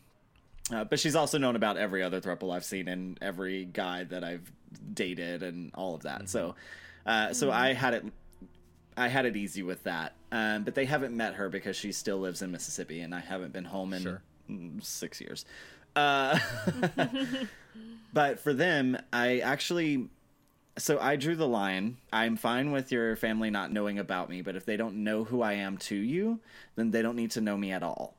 Uh, but she's also known about every other throuple I've seen and every guy that I've dated and all of that. So, uh, so I had it, I had it easy with that. Um, but they haven't met her because she still lives in Mississippi, and I haven't been home in Sure. Mm, six years. Uh, but for them, I actually so I drew the line. I'm fine with your family not knowing about me, but if they don't know who I am to you, then they don't need to know me at all.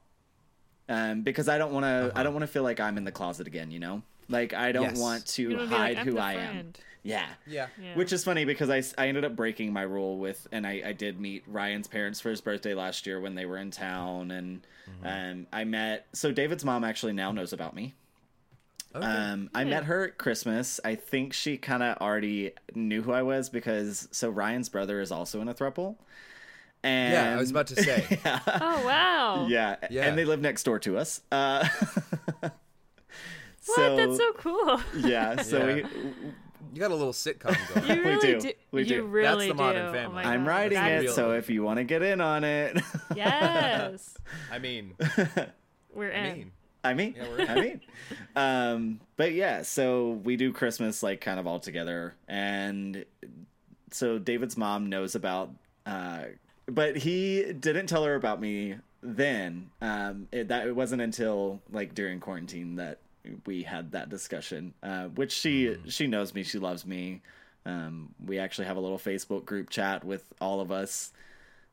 Um, because I don't want to. I don't want to feel like I'm in the closet again. You know, like I don't Yes. want to You don't be hide like, who the I am. Friend." Yeah. Yeah. Yeah. Which is funny because I, I ended up breaking my rule with, and I, I did meet Ryan's parents for his birthday last year when they were in town, and um, I met. So David's mom actually now knows about me. Okay. Um, I met her at Christmas. I think she kind of already knew who I was because so Ryan's brother is also in a thruple. And yeah, I was about to say. Oh wow. yeah, Yeah. and they live next door to us. Uh, What? That's so cool. yeah, so Yeah. we, You got a little sitcom going. You We really do. We you do. really That's the Modern do. Oh Family. my I'm God. writing it, it, is- so if you want to get in on it, Yes. I mean, We're I in. mean, I mean, Yeah, I mean, um, but yeah, so we do Christmas like kind of all together, and so David's mom knows about, uh, but he didn't tell her about me then. Um, it, that it wasn't until like during quarantine that we had that discussion, uh, which she she knows me, she loves me. Um, we actually have a little Facebook group chat with all of us.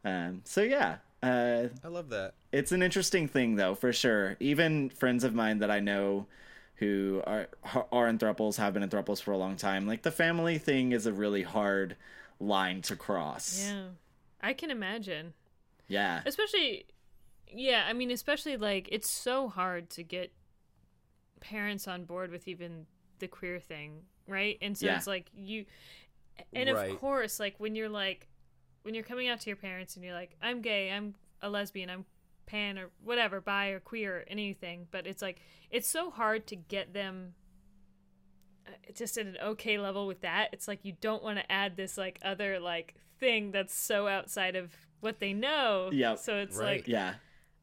Um, so yeah, uh, I love that. it's an interesting thing though for sure even friends of mine that i know who are are in thruples have been in thruples for a long time like the family thing is a really hard line to cross Yeah. I can imagine. yeah Especially yeah, I mean especially like it's so hard to get parents on board with even the queer thing, right? And so Yeah. it's like you and Right. of course like when you're like when you're coming out to your parents and you're like I'm gay, I'm a lesbian, I'm pan or whatever, bi or queer or anything, but it's like it's so hard to get them uh, just at an okay level with that. It's like you don't want to add this like other like thing that's so outside of what they know. Yep. So it's Right. like yeah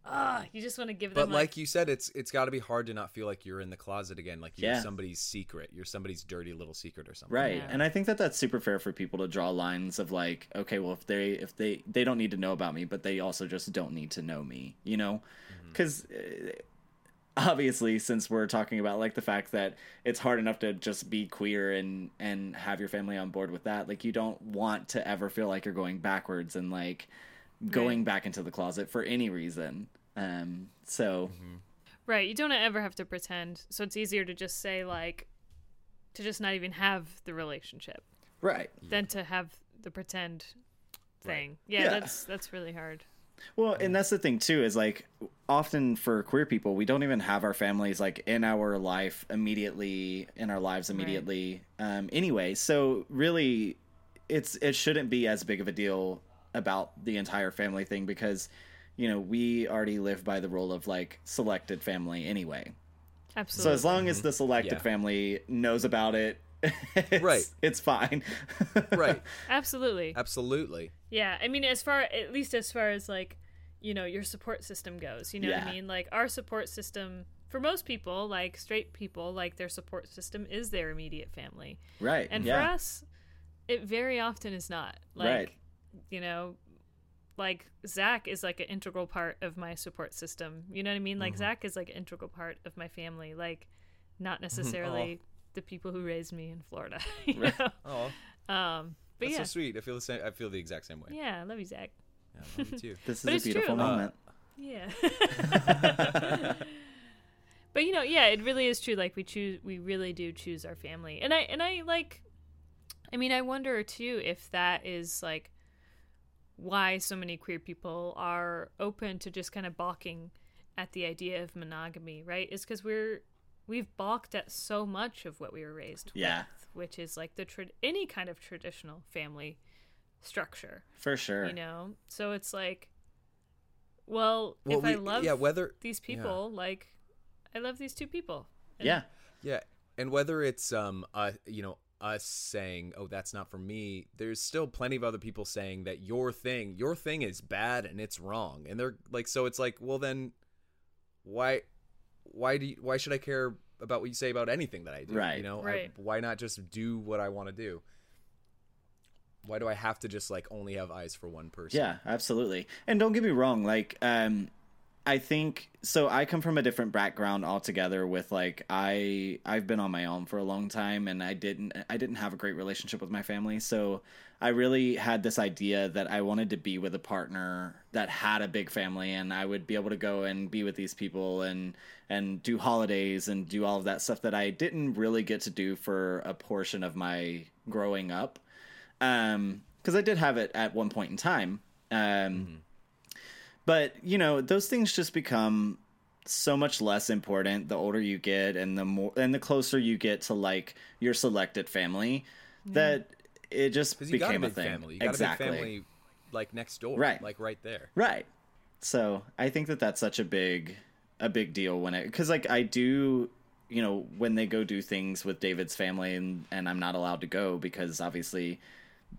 ah, you just want to give them. But them like you said, it's it's got to be hard to not feel like you're in the closet again, like you're Yeah. somebody's secret, you're somebody's dirty little secret or something. right Yeah. and i think that that's super fair for people to draw lines of like okay well if they if they they don't need to know about me but they also just don't need to know me you know because obviously since we're talking about like the fact that it's hard enough to just be queer and and have your family on board with that like you don't want to ever feel like you're going backwards and like going back into the closet for any reason um so right, you don't ever have to pretend. So it's easier to just say like to just not even have the relationship right than to have the pretend Right. thing. Yeah, Yeah. that's that's really hard. Well, and that's the thing too is like often for queer people, we don't even have our families like in our life immediately in our lives immediately um anyway. So really it's it shouldn't be as big of a deal about the entire family thing because you know, we already live by the rule of like selected family anyway. Absolutely. So as long as the mm-hmm. selected Yeah. family knows about it, it's, Right. it's fine. Right. Absolutely. Absolutely. Yeah, I mean, as far at least as far as like, you know, your support system goes, you know what I mean? Like our support system for most people, like straight people, like their support system is their immediate family, right. and yeah. for us, it very often is not. Like, Right. you know, like Zach is like an integral part of my support system. You know what I mean? Mm-hmm. Like Zach is like an integral part of my family. Like, not necessarily the people who raised me in Florida. you know? Oh, Um, but that's yeah, so sweet. I feel the same. I feel the exact same way. yeah, I love you, Zach. Yeah, I love you too. This But is it's a beautiful true. Uh, moment. Yeah. but you know, yeah, it really is true. Like we choose, we really do choose our family, and I and I like. I mean, I wonder too if that is like why so many queer people are open to just kind of balking at the idea of monogamy, right? Is because we're we've balked at so much of what we were raised Yeah. with, which is like the tra- any kind of traditional family structure For sure. you know so it's like well, Well, if i love yeah, whether these yeah. people like i love these two people And- yeah. Yeah, and whether it's um uh you know us saying, "Oh, that's not for me." There's still plenty of other people saying that your thing, your thing is bad and it's wrong. And they're like so it's like, "Well, then why why do you, why should I care about what you say about anything that I do?" Right. You know, I- why not just do what I want to do? Why do I have to just like only have eyes for one person? Yeah, absolutely. And don't get me wrong, like um I think so I come from a different background altogether with like I I've been on my own for a long time and I didn't I didn't have a great relationship with my family. So I really had this idea that I wanted to be with a partner that had a big family and I would be able to go and be with these people and and do holidays and do all of that stuff that I didn't really get to do for a portion of my growing up. Um because i did have it at one point in time. Um but you know those things just become so much less important the older you get and the more and the closer you get to like your selected family that it just Because you got a became big a thing family. You got exactly a big family like next door. Right. Like right there. Right. So I think that that's such a big a big deal when it because like I do you know when they go do things with David's family and and I'm not allowed to go because obviously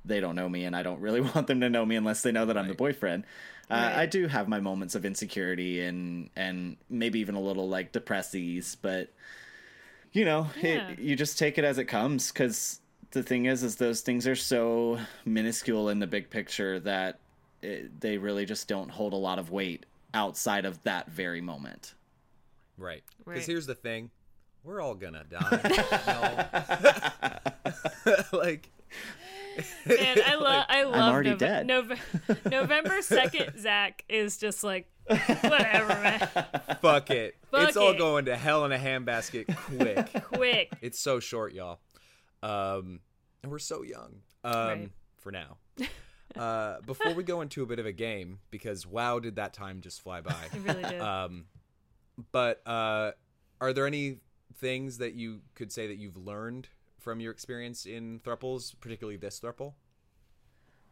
they don't know me and I don't really want them to know me unless they know that I'm the Right. Uh, I do have my moments of insecurity and and maybe even a little like depressies, but you know Yeah. it, you just take it as it comes because the thing is is those things are so minuscule in the big picture that it, they really just don't hold a lot of weight outside of that very moment Right. Right. Because here's the thing. We're all gonna die. Like Man, I love I love already Nove- dead. Nove- November second. Zach is just like whatever, man. fuck it. Fuck it's all it. going to hell in a handbasket quick. Quick. it's so short, y'all. Um and we're so young. Um Right. for now. Uh before we go into a bit of a game, because wow did that time just fly by. It really did. Um, but uh, are there any things that you could say that you've learned from your experience in thruples, particularly this thruple?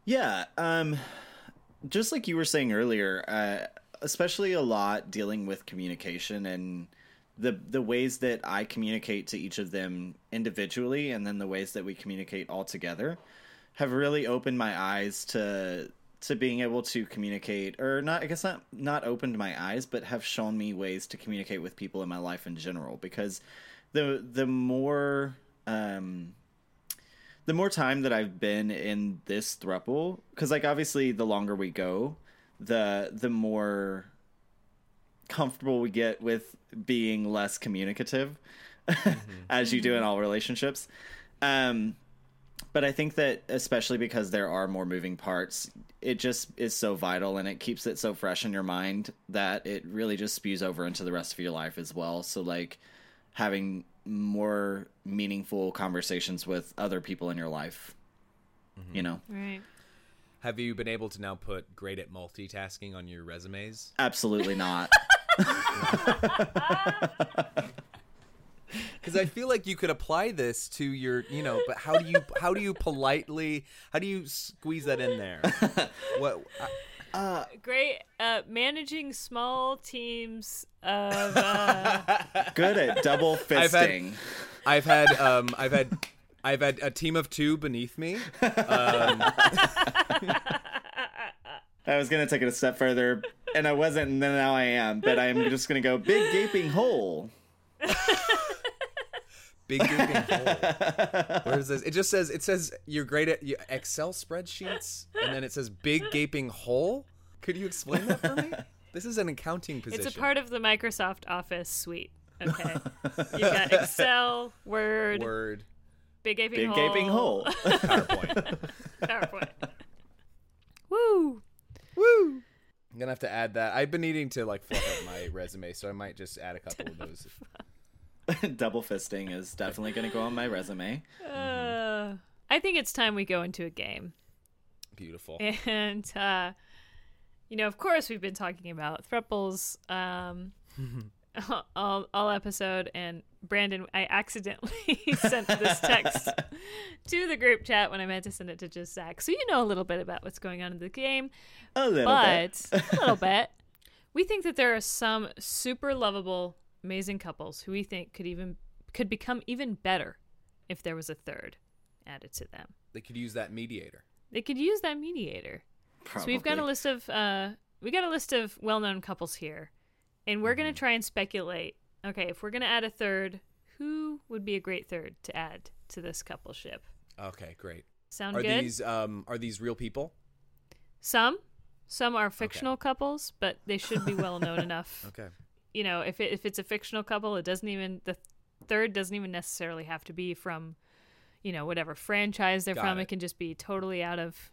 Yeah, um just like you were saying earlier, uh especially a lot dealing with communication and the the ways that I communicate to each of them individually and then the ways that we communicate all together have really opened my eyes to to being able to communicate or not I guess not not opened my eyes but have shown me ways to communicate with people in my life in general because the the more um the more time that I've been in this thruple, because like obviously the longer we go, the the more comfortable we get with being less communicative, as you do in all relationships. Um, but I think that especially because there are more moving parts, it just is so vital and it keeps it so fresh in your mind that it really just spews over into the rest of your life as well. So like having more meaningful conversations with other people in your life. Mm-hmm. You know, right. Have you been able to now put great at multitasking on your resumes? absolutely not. Because I feel like you could apply this to your, you know, but how do you how do you politely how do you squeeze that in there? What? I- Great. Uh, managing small teams of. Uh, Good at double I've had- fisting. I've had um I've had I've had a team of two beneath me. Um, I was gonna take it a step further, and I wasn't, and then now I am. But I'm just gonna go big gaping hole. big gaping hole. Where is this? It just says it says you're great at you- Excel spreadsheets, and then it says big gaping hole. Could you explain that for me? This is an accounting position. it's a part of the Microsoft Office suite. Okay. You've got Excel, Word, word Big Gaping Big Hole. gaping hole. PowerPoint. PowerPoint. Woo! Woo! I'm gonna have to add that. I've been needing to like fluff up my resume, so I might just add a couple of those. double fisting is definitely gonna go on my resume. Uh, I think it's time we go into a game. Beautiful. And, uh, you know, of course, we've been talking about thruples um, all, all episode. And Brandon, I accidentally sent this text to the group chat when I meant to send it to just Zach. So you know a little bit about what's going on in the game. A little but bit. a little bit. We think that there are some super lovable, amazing couples who we think could even could become even better if there was a third. added to them. They could use that mediator. They could use that mediator. Probably. So we've got a list of uh we got a list of well-known couples here. And we're Mm-hmm. going to try and speculate. Okay, if we're going to add a third, who would be a great third to add to this coupleship? Okay, great. Sound Are good? these um are these real people? Some some are fictional couples, but they should be well known enough. Okay. You know, if it, if it's a fictional couple, it doesn't even the third doesn't even necessarily have to be from you know, whatever franchise they're Got from. it. It can just be totally out of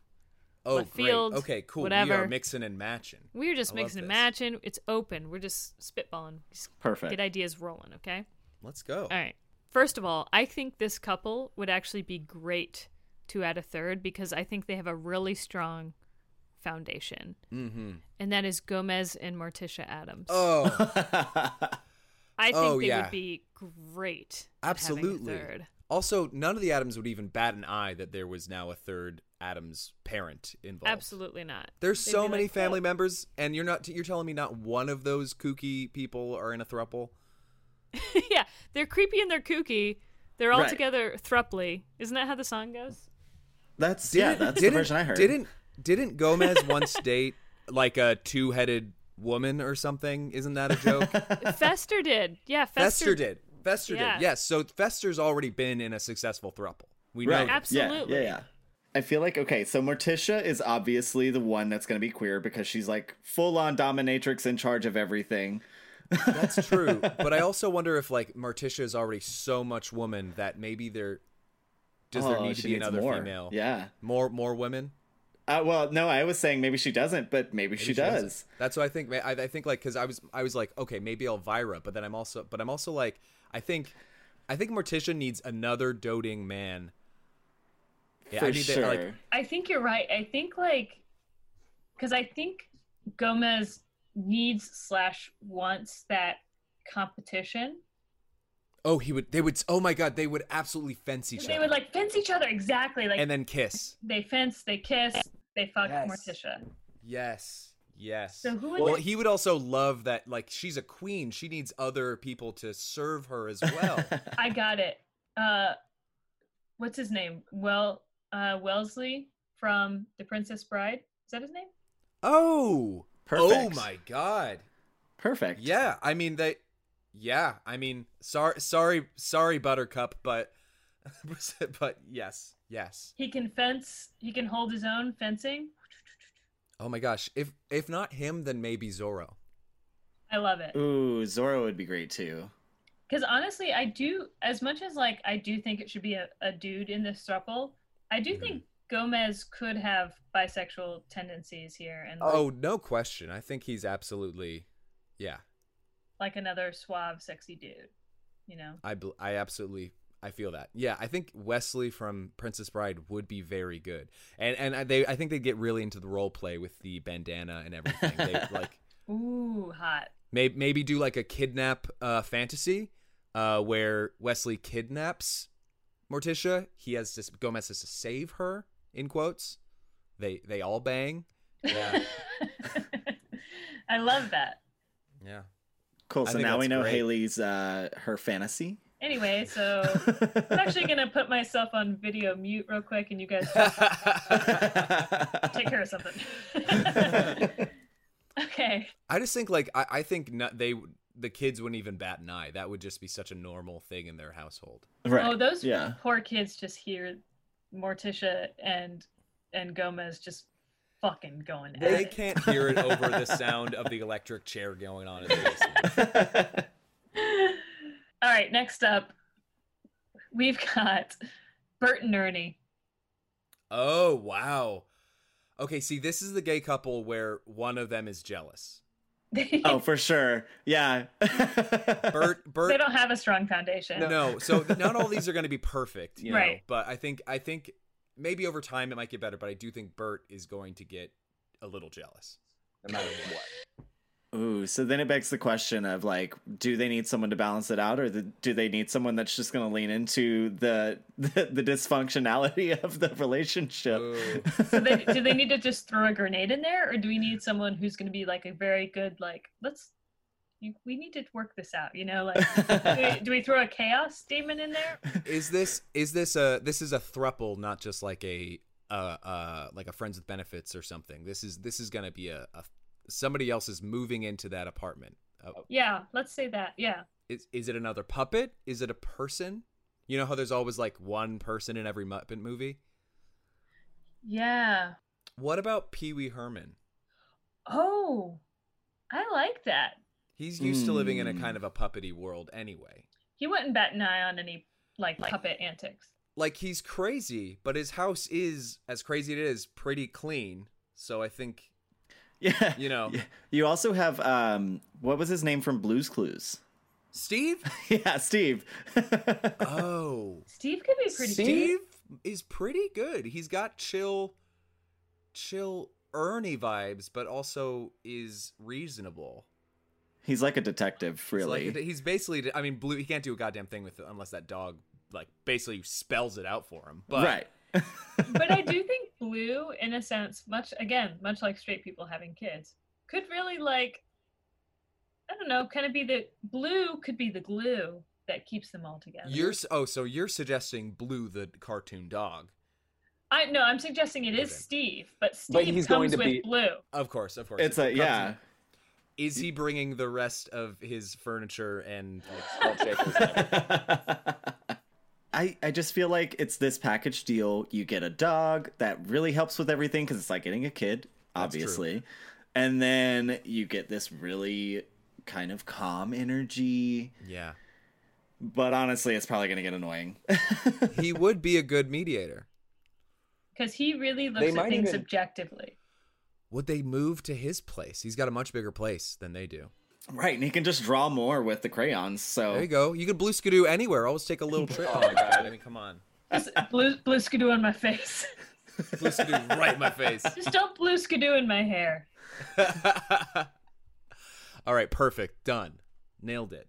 Oh, Left great. field, Okay, cool. We whatever. are mixing and matching. We're just I mixing and matching. It's open. We're just spitballing. Just Perfect. get ideas rolling, okay? Let's go. All right. First of all, I think this couple would actually be great to add a third because I think they have a really strong foundation, Mm-hmm. and that is Gomez and Morticia Addams. Oh, I think oh, they yeah. would be great. at a absolutely. third. Also, none of the Addams would even bat an eye that there was now a third Addams parent involved. Absolutely not. There's They'd so many like, family "Oh." members, and you're not. You're telling me not one of those kooky people are in a thruple. yeah, they're creepy and they're kooky. They're all Right. together thruply. Isn't that how the song goes? That's yeah. That's the version I heard. Didn't didn't Gomez once date like a two-headed woman or something? Isn't that a joke? Fester did. Yeah, Fester, Fester did. Fester Yeah. did. Yes. So Fester's already been in a successful thruple. We right? know. Abs- this. Yeah, Absolutely. Yeah, yeah. I feel like okay, so Morticia is obviously the one that's going to be queer because she's like full on dominatrix in charge of everything. That's true. but I also wonder if like Morticia is already so much woman that maybe there does there Oh, need to be another more. female? Yeah. More more women. Uh, well, no, I was saying maybe she doesn't, but maybe, she, Maybe doesn't. That's what I think. I, I think like because I was I was like okay maybe Elvira, but then I'm also but I'm also like I think I think Morticia needs another doting man. Yeah, For I need to, sure. like, I think you're right. I think like because I think Gomez needs slash wants that competition. Oh, he would. They would. Oh my god, they would absolutely fence each They other They would like fence each other exactly. Like and then kiss. they fence, they kiss, they fuck Yes. Morticia. Yes. Yes. So who would well, they- he would also love that. Like, she's a queen. She needs other people to serve her as well. I got it. Uh, what's his name? Well, uh, Wellesley from The Princess Bride. Is that his name? oh. Perfect. Oh my god. Perfect. Yeah. I mean they. Yeah. I mean, sorry, sorry, sorry, Buttercup, but, but yes, yes. He can fence. He can hold his own fencing. Oh my gosh. If if not him, then maybe Zorro. I love it. Ooh, Zorro would be great too. Because honestly, I do as much as like I do think it should be a, a dude in this throuple. I do mm-hmm. think Gomez could have bisexual tendencies here and Oh, no question. I think he's absolutely. Yeah. Like another suave, sexy dude. You know. I bel- I absolutely I feel that. Yeah, I think Wesley from Princess Bride would be very good, and and they I think they get really into the role play with the bandana and everything. they like Ooh, hot. maybe maybe do like a kidnap uh, fantasy, uh, where Wesley kidnaps Morticia. He has to Gomez has to save her in quotes. They they all bang. Yeah, I love that. yeah. Cool. So now we know great. Haley's uh her fantasy. Anyway, so I'm actually gonna put myself on video mute real quick, and you guys take care of something. okay. I just think like I, I think not, they the kids wouldn't even bat an eye. That would just be such a normal thing in their household. right. Oh, those yeah. poor kids just hear Morticia and and Gomez just fucking going They it. can't hear it over the sound of the electric chair going on in the basement. All right, next up, we've got Bert and Ernie. Oh wow. Okay, see, this is the gay couple where one of them is jealous. oh, for sure. Yeah. Bert, Bert, they don't have a strong foundation. no. So not all these are going to be perfect, you know. Right. But I think, I think maybe over time it might get better. But I do think Bert is going to get a little jealous, no matter what. Ooh, so then it begs the question of like, do they need someone to balance it out, or the, do they need someone that's just going to lean into the, the the dysfunctionality of the relationship? So they, do they need to just throw a grenade in there, or do we need someone who's going to be like a very good like let's, you, we need to work this out. You know, like do, we, do we throw a chaos demon in there? Is this is this a this is a thruple, not just like a uh uh like a friends with benefits or something. This is this is gonna be a, a somebody else is moving into that apartment. Uh, Yeah, let's say that. Yeah. is is it another puppet? Is it a person? You know how there's always like one person in every Muppet movie. Yeah. What about Pee Wee Herman? Oh, I like that. He's used to living in a Hmm. kind of a puppety world anyway. He wouldn't bat an eye on any like puppet antics. Like he's crazy, but his house is as crazy it is pretty clean. So I think Yeah. You know. You also have um what was his name from Blues Clues? Steve. yeah, Steve. Oh, Steve could be pretty. Steve is pretty good. He's got chill, chill Ernie vibes, but also is reasonable. He's like a detective, He's really. like- he's basically. I mean, Blue. He can't do a goddamn thing with it unless that dog like basically spells it out for him. But right. but I do think Blue, in a sense, much again, much like straight people having kids, could really like, I don't know, kind of be the Blue could be the glue that keeps them all together. you're s- oh, so you're suggesting Blue the cartoon dog? I no, I'm suggesting it is Okay. Steve, but Steve But he's going comes to with be- Blue. Of course, of course. It's a Comes- yeah. Is he bringing the rest of his furniture and Salt. I, I just feel like it's this package deal. You get a dog that really helps with everything because it's like getting a kid, obviously. And then you get this really kind of calm energy. yeah, But honestly, it's probably going to get annoying. he would be a good mediator. Because he really They looks at things even- objectively. Would they move to his place? He's got a much bigger place than they do. right. And he can just draw more with the crayons. So There you go. You can blue skidoo anywhere. Always take a little trip. Oh my God. I mean, come on. Just blue blue skidoo on my face. Blue skidoo right in my face. Just don't blue skidoo in my hair. All right, perfect. Done. Nailed it.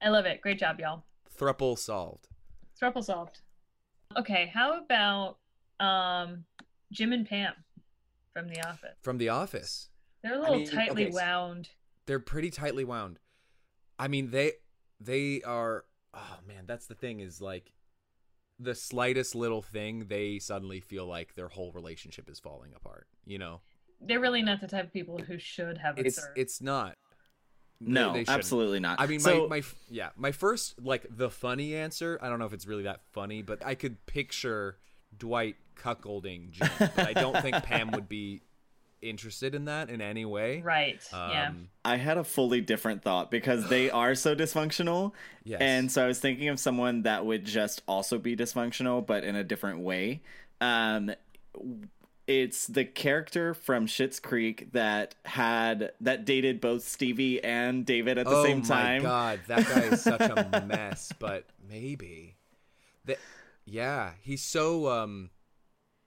I love it. Great job, y'all. Thruple solved. Thruple solved. Okay, how about um Jim and Pam from The Office? From The Office. They're a little mean, tightly okay, so- wound. They're pretty tightly wound. I mean, they they are oh man, that's the thing is like the slightest little thing they suddenly feel like their whole relationship is falling apart, you know. They're really not the type of people who should have a It's third. it's not. No, they shouldn't. absolutely not. I mean, so, my, my yeah, my first like the funny answer. I don't know if it's really that funny, but I could picture Dwight cuckolding Jim, but I don't think Pam would be interested in that in any way. right. yeah. Um, I had a fully different thought because they are so dysfunctional. Yes. And so I was thinking of someone that would just also be dysfunctional, but in a different way. Um, it's the character from Schitt's Creek that had that dated both Stevie and David at the oh same time. Oh my god, that guy is such a mess. But maybe, that yeah, he's so um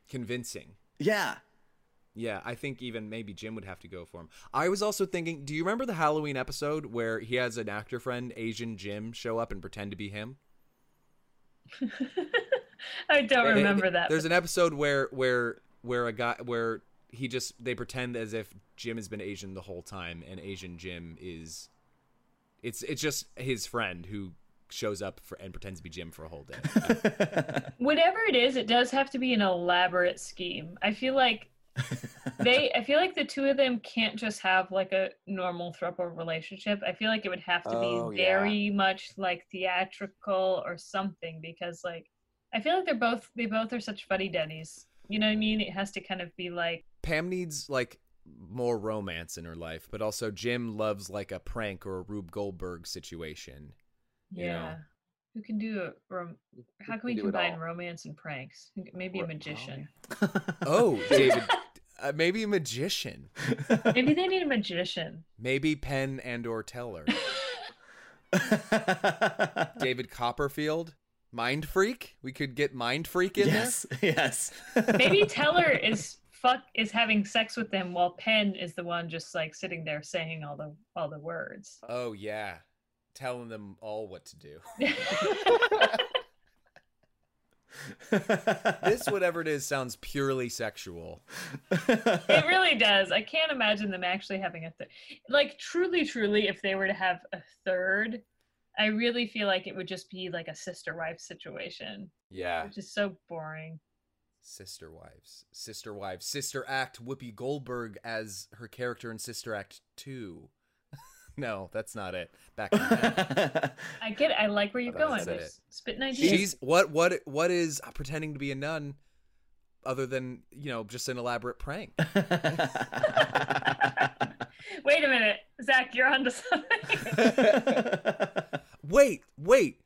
convincing. Yeah. Yeah, I think even maybe Jim would have to go for him. I was also thinking, do you remember the Halloween episode where he has an actor friend, Asian Jim, show up and pretend to be him? I don't They- remember that. There's an episode where where where a guy where he just they pretend as if Jim has been Asian the whole time, and Asian Jim is it's it's just his friend who shows up for and pretends to be Jim for a whole day. Whatever it is, it does have to be an elaborate scheme. I feel like they I feel like the two of them can't just have like a normal throuple relationship. I feel like it would have to Oh, be yeah. very much like theatrical or something because like I feel like they're both they both are such fuddy duddies. You know what I mean? It has to kind of be like Pam needs like more romance in her life, but also Jim loves like a prank or a Rube Goldberg situation. You know. yeah. Who can do it? Rom- how can we combine romance and pranks? Maybe a magician. Oh, David, uh, maybe a magician, Maybe they need a magician. maybe Penn and or Teller. David Copperfield, Mind Freak. We could get Mind Freak in yes. Yes. Maybe Teller is fuck is having sex with them while Penn is the one just like sitting there saying all the all the words. Oh yeah, telling them all what to do. This whatever it is sounds purely sexual. It really does. I can't imagine them actually having a third. Like, truly, truly, if they were to have a third, I really feel like it would just be like a sister wife situation, Yeah. which is so boring. Sister wives. Sister wives. Sister Act Whoopi Goldberg as her character in Sister Act 2. No, that's not it. Back I get it. I like where you're going. Spitting ideas. She's what what what is pretending to be a nun other than, you know, just an elaborate prank. Wait a minute, Zach, you're onto something. Wait, wait.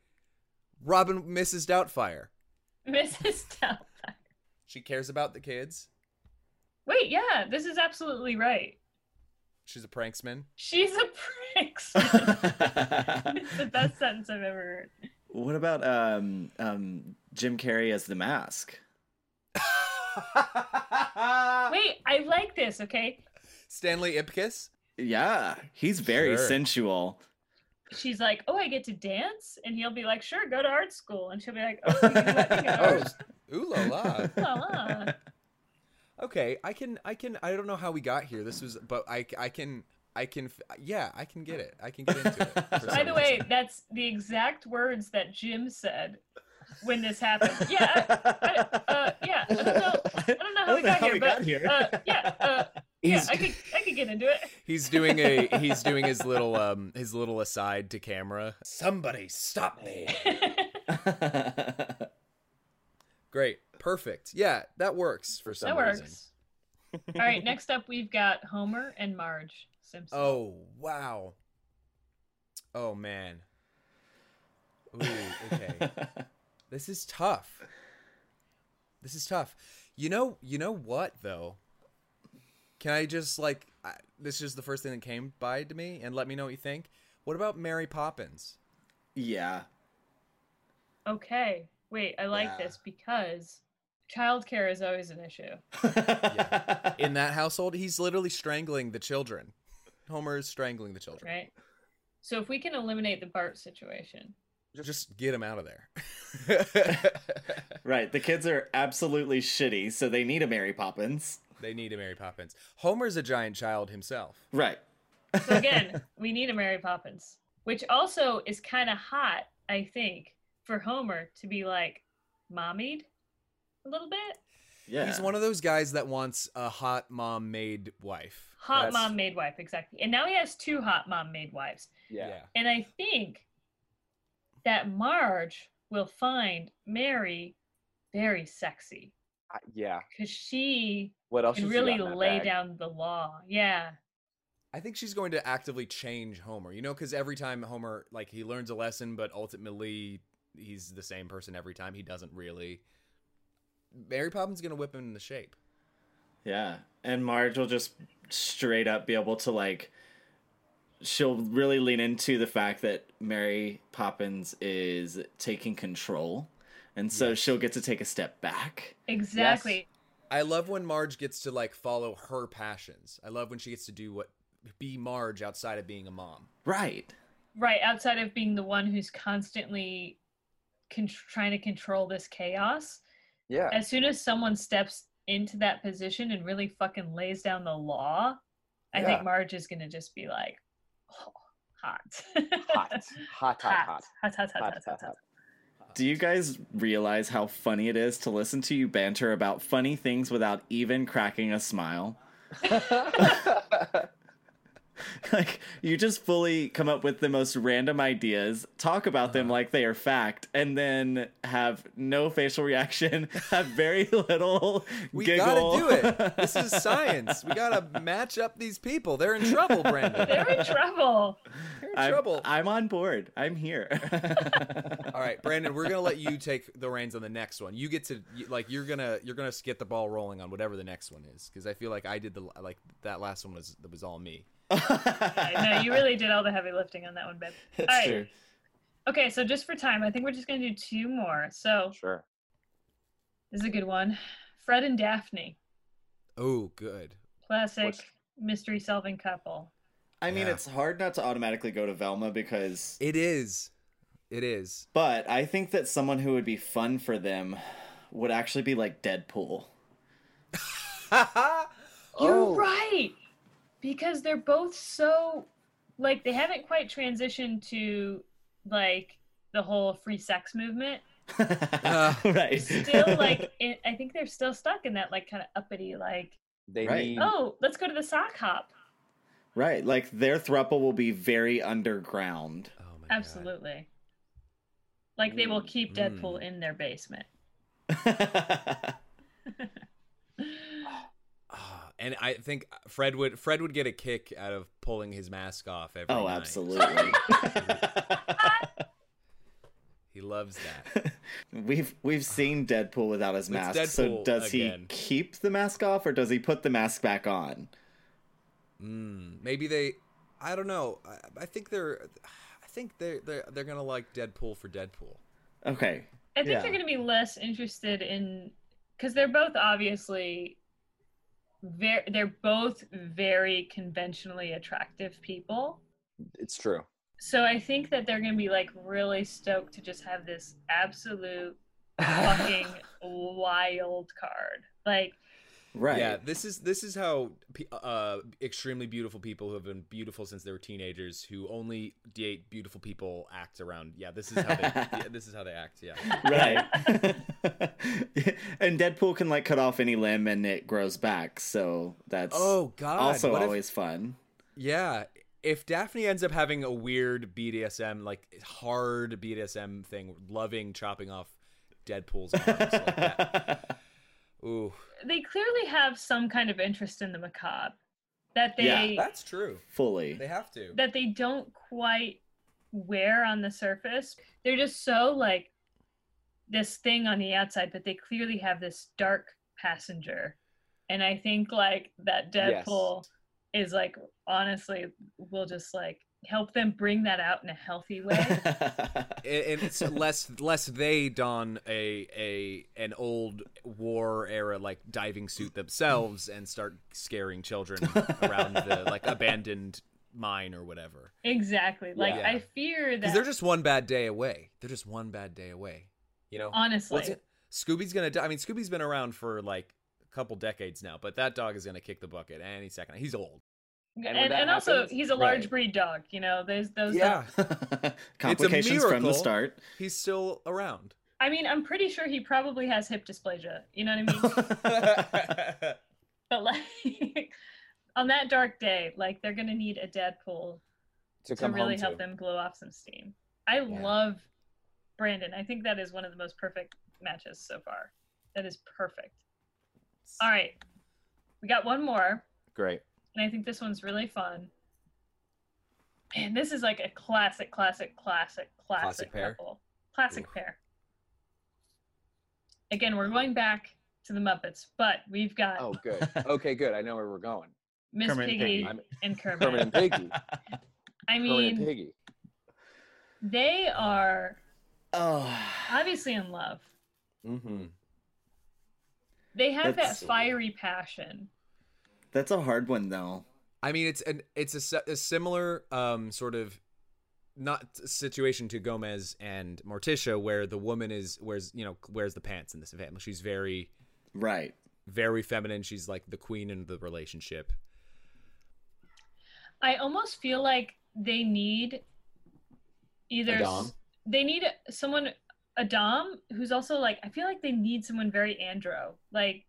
Robin Mrs. Doubtfire. Mrs. Doubtfire. She cares about the kids. Wait, yeah, this is absolutely right. She's a pranksman. She's a prankster. it's the best sentence I've ever heard. what about um, um, Jim Carrey as the mask? Wait, I like this, okay? Stanley Ipkiss. Yeah, he's very Sure. sensual. She's like, Oh, I get to dance? And he'll be like, Sure, go to art school. And she'll be like, Oh, you let me go Oh, ooh la la. La la. Okay, I can, I can, I don't know how we got here. This was, but I, I can, I can, yeah, I can get it. I can get into it. By some the way, that's the exact words that Jim said when this happened. Yeah, I, uh, yeah. I don't know. I don't know how we got here, but Uh, yeah, uh, yeah. I could, I could get into it. he's doing a, he's doing his little, um, his little aside to camera. Somebody stop me. Great, perfect. Yeah, that works for some that reason. works. All right, next up we've got Homer and Marge Simpson. Oh wow. Oh man. Ooh, okay. this is tough. This is tough. You know, you know what though? Can I just like I, this is the first thing that came by to me and let me know what you think? What about Mary Poppins? yeah. Okay. Wait, I like Yeah. this because childcare is always an issue. In that household, he's literally strangling the children. Homer is strangling the children. right? So if we can eliminate the Bart situation, Just get him out of there. right. The kids are absolutely shitty, so they need a Mary Poppins. they need a Mary Poppins. Homer's a giant child himself. Right. so again, we need a Mary Poppins, which also is kind of hot, I think, for Homer to be like mommied a little bit. Yeah. He's one of those guys that wants a hot mom made wife. Hot That's- mom made wife, exactly. And now he has two hot mom made wives. Yeah. And I think that Marge will find Mary very sexy I- yeah. because she What else? can has she got really lay bag? down the law. Yeah. I think she's going to actively change Homer. You know, because every time Homer like he learns a lesson, but ultimately he's the same person every time. He doesn't really. Mary Poppins gonna whip him into shape. Yeah. And Marge will just straight up be able to like she'll really lean into the fact that Mary Poppins is taking control. And so Yes. she'll get to take a step back. Exactly. I love when Marge gets to like follow her passions. I love when she gets to do what be Marge outside of being a mom. Right. Right. Outside of being the one who's constantly con- trying to control this chaos, Yeah. as soon as someone steps into that position and really fucking lays down the law, I Yeah. think Marge is going to just be like, oh, hot. Hot. Hot, hot, hot. hot. Hot, hot, hot, Hot, hot, hot, hot, hot. Do you guys realize how funny it is to listen to you banter about funny things without even cracking a smile? like you just fully come up with the most random ideas, talk about them uh-huh. like they are fact, and then have no facial reaction, have very little We giggle. gotta do it. This is science. We gotta match up these people. They're in trouble, Brandon. They're in trouble. They're in I'm, trouble. I'm on board. I'm here. All right, Brandon, we're gonna let you take the reins on the next one. You get to like you're gonna you're gonna get the ball rolling on whatever the next one is because I feel like I did the like that last one was that was all me. No, you really did all the heavy lifting on that one, babe. That's All right. true. Okay, so just for time, I think we're just going to do two more. So sure. this is a good one. Fred and Daphne, Oh, good. classic What's- mystery solving couple. I mean, Yeah. it's hard not to automatically go to Velma because It is. It is. But I think that someone who would be fun for them would actually be like Deadpool. You're Oh. right. Because they're both so like they haven't quite transitioned to like the whole free sex movement. right. Still like it, I think they're still stuck in that like kind of uppity like They Right. need. oh, let's go to the sock hop. right. Like their thruple will be very underground. Oh my God. Absolutely. Like they will Mm. keep Deadpool Mm. in their basement. And I think Fred would Fred would get a kick out of pulling his mask off every oh, night. absolutely. He loves that. we've we've seen Deadpool without his It's mask. so does again. he keep the mask off or does he put the mask back on? Mm, maybe they. I don't know. I, I think they're. I think they're they're they're gonna like Deadpool for Deadpool. Okay. I think Yeah. they're going to be less interested in because they're both obviously very they're both very conventionally attractive people. It's true. So I think that they're going to be like really stoked to just have this absolute fucking wild card. Like Right. Yeah, this is this is how uh extremely beautiful people who have been beautiful since they were teenagers who only date beautiful people act around. Yeah, this is how they yeah, this is how they act. Yeah. Right. and Deadpool can like cut off any limb and it grows back. So that's Oh God. also what if- always fun. Yeah, if Daphne ends up having a weird BDSM, like hard BDSM thing, loving chopping off Deadpool's arms like that. Ooh, they clearly have some kind of interest in the macabre that they Yeah, they that's true. Fully. They have to. that they don't quite wear on the surface. They're just so like this thing on the outside, but they clearly have this dark passenger. And I think like that Yes. Deadpool is like honestly will just like help them bring that out in a healthy way. and and it's less less they don a a an old war era like diving suit themselves and start scaring children around the like abandoned mine or whatever. exactly. Like Yeah. I fear that they're just one bad day away. They're just one bad day away. You know. honestly. What's it? Scooby's gonna die. I mean, Scooby's been around for like a couple decades now, but that dog is gonna kick the bucket any second. He's old. And, when and, that also he's a large Right. breed dog, you know. There's those Yeah, Complications from the start. he's still around. I mean, I'm pretty sure he probably has hip dysplasia. You know what I mean? but like on that dark day like they're gonna need a deadpool to to really help to. them blow off some steam i Yeah. love brandon i think that is one of the most perfect matches so far that is perfect all right we got one more Great. And i think this one's really fun and this is like a classic classic classic classic, Classic pair? couple classic Oof. pair again we're going back to the muppets but we've got Oh, good. Okay, good. I know where we're going. miss Kermit and piggy Piggy. I'm and kermit Kermit and Piggy. i Kermit mean and Piggy. they are oh. obviously in love. Mm-hmm. They have That's- that fiery passion. That's a hard one though. I mean, it's an it's a, a similar um sort of not situation to Gomez and Morticia, where the woman is wears you know wears the pants in this family. She's very Right. very feminine. She's like the queen in the relationship. I almost feel like they need either A dom? they need someone a dom who's also like I feel like they need someone very andro. Like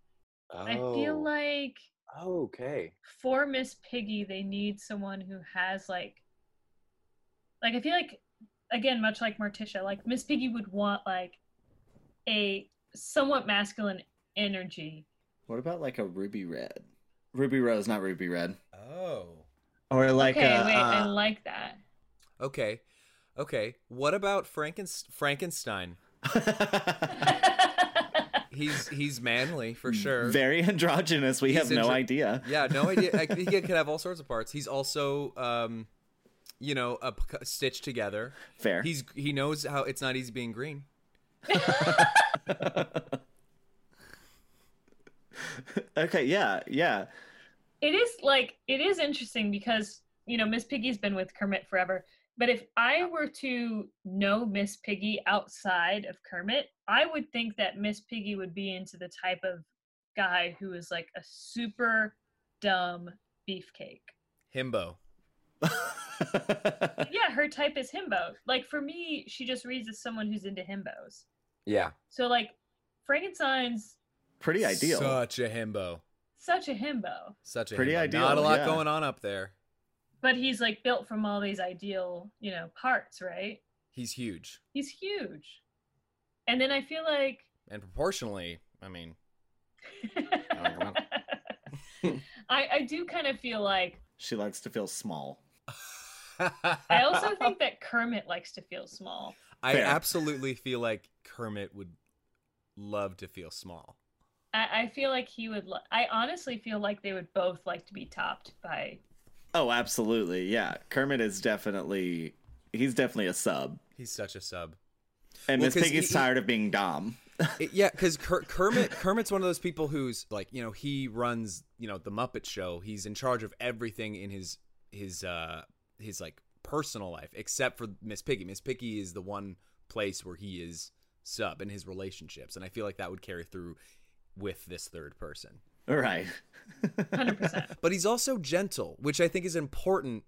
I feel Oh, like Okay. for Miss Piggy they need someone who has like like I feel like again much like Morticia like Miss Piggy would want like a somewhat masculine energy What about like a ruby red? Ruby rose, not ruby red. Oh, Or like okay, a wait, I uh, like that. okay, okay. What about Franken- Frankenstein? He's he's manly for sure. very androgynous. We He's have no andro- idea. Yeah, no idea. Like, he could have all sorts of parts. He's also, um, you know, a, p- stitched together. Fair. He's he knows how it's not easy being green. okay, yeah, yeah. it is like it is interesting because you know Miss Piggy's been with Kermit forever. But if I were to know Miss Piggy outside of Kermit, I would think that Miss Piggy would be into the type of guy who is like a super dumb beefcake. Himbo. Yeah, her type is himbo. Like for me, she just reads as someone who's into himbos. Yeah. So like Frankenstein's Pretty ideal. Such a himbo. such a himbo, Such a Pretty himbo. ideal, Not a lot yeah. going on up there. But he's like built from all these ideal, you know, parts, right? He's huge. He's huge. And then I feel like And proportionally, I mean, I, I do kind of feel like she likes to feel small. I also think that Kermit likes to feel small. I Fair. absolutely feel like Kermit would love to feel small. I, I feel like he would. Li- I honestly feel like they would both like to be topped by. Oh, absolutely. Yeah. Kermit is definitely he's definitely a sub. He's such a sub. And Well, Miss Piggy's he- tired of being Dom. It- yeah, because Kermit Kermit's one of those people who's like, you know, he runs, you know, the Muppet Show. He's in charge of everything in his his uh his like personal life, except for Miss Piggy. Miss Piggy is the one place where he is sub in his relationships, and I feel like that would carry through with this third person. Right. 100%. But he's also gentle, which I think is important.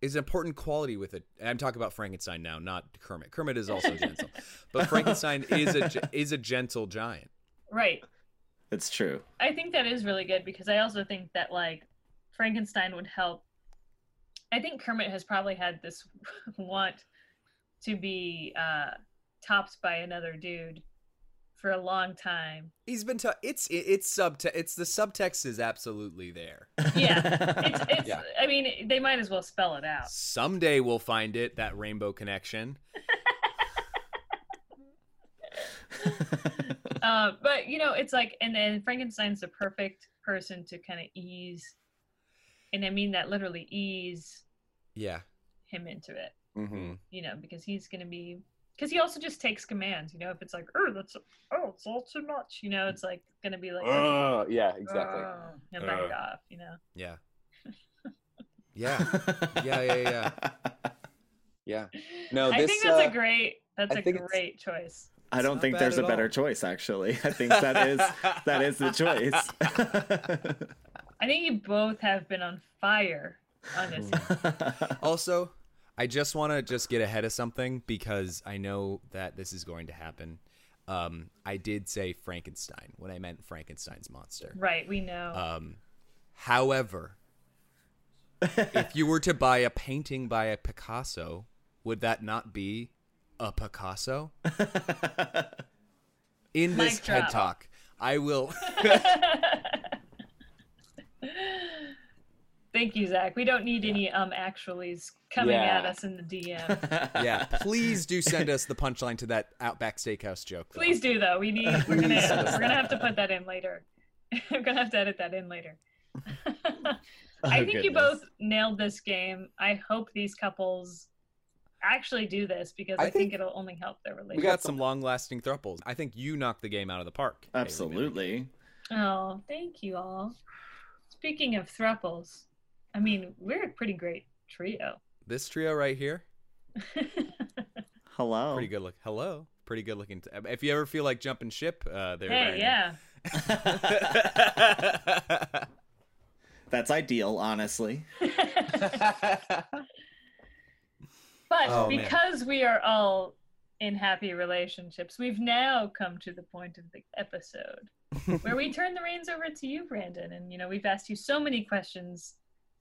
Is an important quality with it. I'm talking about Frankenstein now, not Kermit. Kermit is also gentle, but Frankenstein is a is a gentle giant. Right. It's true. I think that is really good because I also think that like Frankenstein would help. I think Kermit has probably had this want to be uh, topped by another dude for a long time. He's been. T- it's it, it's subte- It's the subtext is absolutely there. Yeah, It's it's. Yeah. I mean, they might as well spell it out. Someday we'll find it. That rainbow connection. uh, but you know, it's like, and then Frankenstein's the perfect person to kind of ease, and I mean that literally ease Yeah. him into it. Mm-hmm. You know, because he's gonna be, because he also just takes commands. You know, if it's like, oh, that's, oh, it's all too much. You know, it's like gonna be like, Uh, yeah, exactly. "Oh," and back Uh. off. You know. Yeah. Yeah. Yeah. Yeah. Yeah. Yeah. No, I think that's uh, a great. That's I a great choice. I don't think there's a at better all. choice actually. I think that is that is the choice. I think you both have been on fire on this. Also, I just want to just get ahead of something because I know that this is going to happen. Um, I did say Frankenstein when I meant Frankenstein's monster. right. We know. Um, however, if you were to buy a painting by a Picasso, would that not be a Picasso? In this Mic TED drop. talk, I will. Thank you, Zach. We don't need any um actuallys coming at us in the DM. yeah, please do send us the punchline to that Outback Steakhouse joke. though. Please do though. We need. We're gonna. Please send us we're gonna have to put that in later. we're gonna have to edit that in later. Oh, I think you both nailed this game. I hope these couples actually do this because I, I think, think- it'll only help their relationship. We got some long-lasting thruples. I think you knocked the game out of the park. Haley Absolutely. Oh, thank you all. Speaking of thruples, I mean we're a pretty great trio. This trio right here, Hello. pretty good look. Hello, pretty good looking. T- if you ever feel like jumping ship, uh, there. hey, yeah. yeah. That's ideal, honestly. But Oh, man. because we are all in happy relationships, we've now come to the point of the episode where we turn the reins over to you, Brandon. And you know, we've asked you so many questions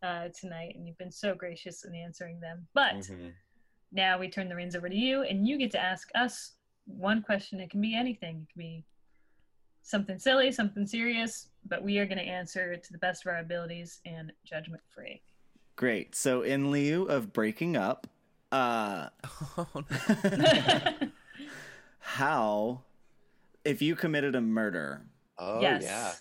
uh, tonight, and you've been so gracious in answering them. But Mhm. now we turn the reins over to you, and you get to ask us one question. It can be anything. It can be something silly, something serious, but we are going to answer to the best of our abilities and judgment free. Great. So in lieu of breaking up, uh Oh, no. how if you committed a murder, Oh yes. yeah.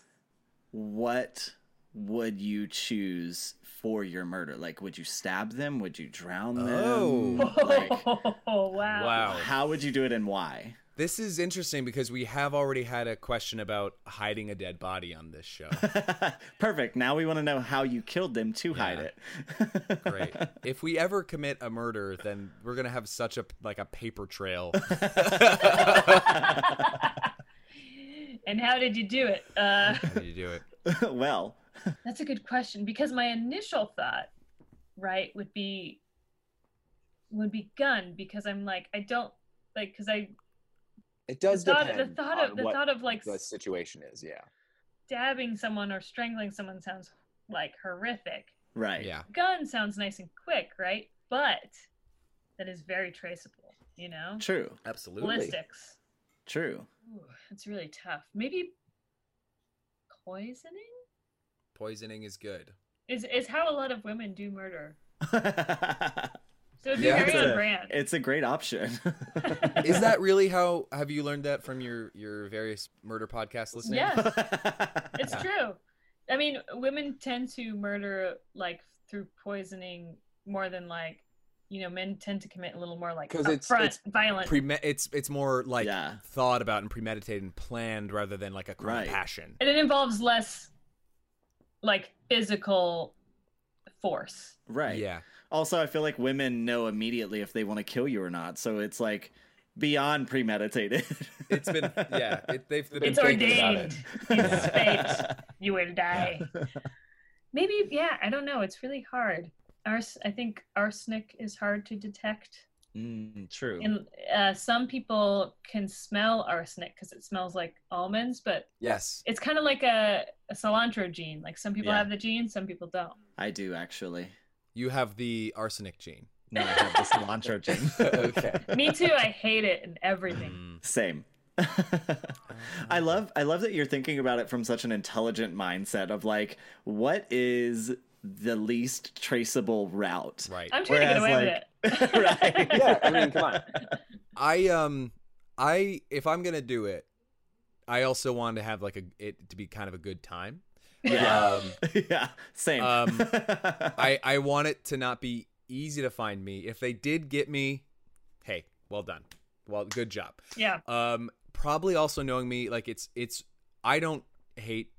what would you choose for your murder? Like would you stab them? Would you drown them? Oh. Like Oh, wow. Wow. how would you do it and why? This is interesting because we have already had a question about hiding a dead body on this show. Perfect. Now we want to know how you killed them to hide it. Great. If we ever commit a murder, then we're gonna have such a like a paper trail. and how did you do it? Uh, How did you do it? well, that's a good question because my initial thought, right, would be would be gun because I'm like I don't like because I It does the thought, depend the thought on of the what thought of like the situation is. Yeah. stabbing someone or strangling someone sounds like horrific. right. Yeah. Gun sounds nice and quick, right? But that is very traceable, you know? True. Absolutely. Ballistics. True. Ooh, it's really tough. Maybe poisoning Poisoning is good. is is how a lot of women do murder. So it'd be Yeah, very it's on a- brand. It's a great option. Is that really how have you learned that from your your various murder podcasts listening? Yes. It's Yeah. true. I mean, women tend to murder like through poisoning more than like, you know, men tend to commit a little more like 'Cause it's- upfront, it's violent. Preme- it's it's more like Yeah. thought about and premeditated and planned rather than like a crime Right. passion. and it involves less like physical force. right. Yeah. Also, I feel like women know immediately if they want to kill you or not. So it's like beyond premeditated. It's been yeah. It, they've, they've It's been thinking about ordained. it. It's fate. You will die. Maybe, yeah, I don't know. It's really hard. Ars- I think arsenic is hard to detect. Mm, true. And uh, some people can smell arsenic because it smells like almonds, but Yes. it's kind of like a, a cilantro gene. Like some people Yeah. have the gene, some people don't. I do actually. You have the arsenic gene. No, I have the cilantro gene. okay. Me too. I hate it and everything. Mm. Same. I love I love that you're thinking about it from such an intelligent mindset of like what is the least traceable route. Right. I'm trying to get away Whereas, with it. right. Yeah, I mean, come on. I um I if I'm gonna do it, I also want to have like a it to be kind of a good time. Yeah. Um, yeah, same. Um, I I want it to not be easy to find me. If they did get me, hey, well done. Well, good job. Yeah. Um, probably also knowing me, like it's it's I don't hate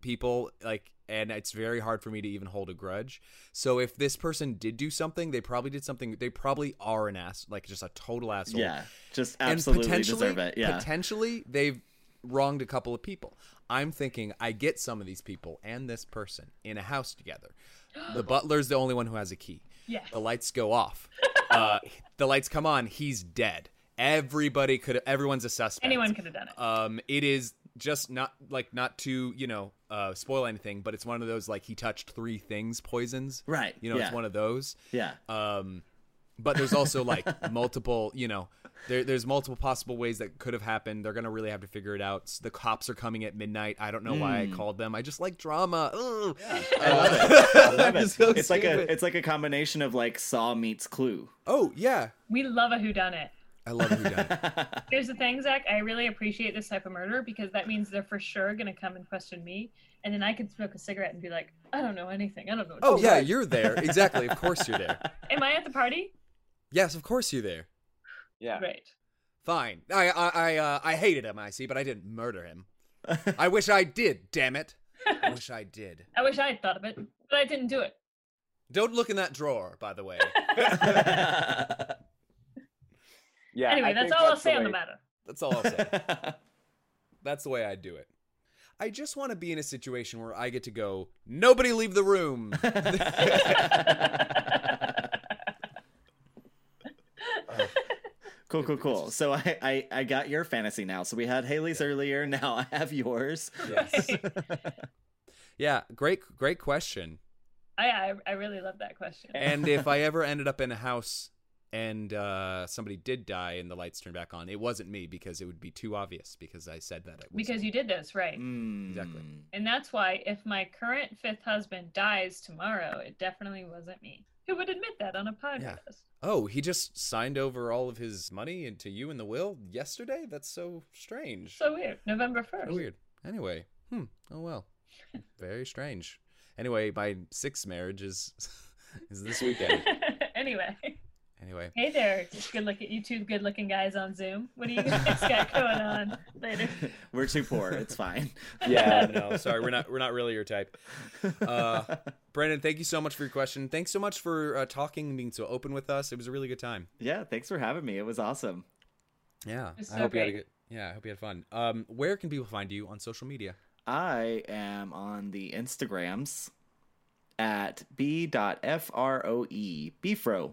people like and it's very hard for me to even hold a grudge. So if this person did do something, they probably did something. They probably are an ass, like just a total asshole. yeah, just and absolutely potentially, deserve it. Yeah. potentially they've wronged a couple of people. I'm thinking I get some of these people and this person in a house together. The butler's the only one who has a key. Yes. The lights go off. Uh, the lights come on. He's dead. Everybody could. Everyone's a suspect. Anyone could have done it. Um, it is just not like not to you know uh, spoil anything, but it's one of those like he touched three things poisons. Right, You know, yeah. it's one of those. yeah. Um, but there's also like multiple, you know, there, there's multiple possible ways that could have happened. They're gonna really have to figure it out. The cops are coming at midnight. I don't know why I called them. I just like drama. Ugh. I love it. I love it. so it's like a it's like a combination of like Saw meets Clue. Oh yeah, we love a whodunit. I love who done. Here's the thing, Zach. I really appreciate this type of murder because that means they're for sure going to come and question me. And then I could smoke a cigarette and be like, I don't know anything. I don't know. what Oh yeah, do." you're there. Exactly. Of course you're there. Am I at the party? Yes, of course you're there. Yeah. Great. Fine. I I I, uh, I hated him. I see, but I didn't murder him. I wish I did. Damn it. I wish I did. I wish I had thought of it, but I didn't do it. Don't look in that drawer, by the way. Yeah. anyway, I that's think all I'll the say on the matter. That's all I'll say. That's the way I do it. I just want to be in a situation where I get to go, nobody leave the room. cool, cool, cool. So I, I I got your fantasy now. So we had Haley's earlier. Now I have yours. yes. Yeah, great great question. I, I I really love that question. And if I ever ended up in a house and uh, somebody did die and the lights turned back on, it wasn't me because it would be too obvious because I said that it was because you did this, right? Mm. Exactly. And that's why if my current fifth husband dies tomorrow, it definitely wasn't me. Who would admit that on a podcast? Oh, he just signed over all of his money into you in the will yesterday? That's so strange. So weird. November 1st. So weird. Anyway, hmm. Oh well. Very strange. Anyway, my sixth marriage is is this weekend. anyway. Anyway, Hey there, just good look at you two good looking guys on Zoom. What do you guys got going on later? We're too poor. It's fine. Yeah. no, sorry, we're not we're not really your type. Uh, Brandon, thank you so much for your question. Thanks so much for uh, talking and being so open with us. It was a really good time. yeah, thanks for having me. It was awesome. Yeah, was I so hope you had a good. Yeah, I hope you had fun. Um, where can people find you on social media? I am on the Instagrams at b.froe. Bfro.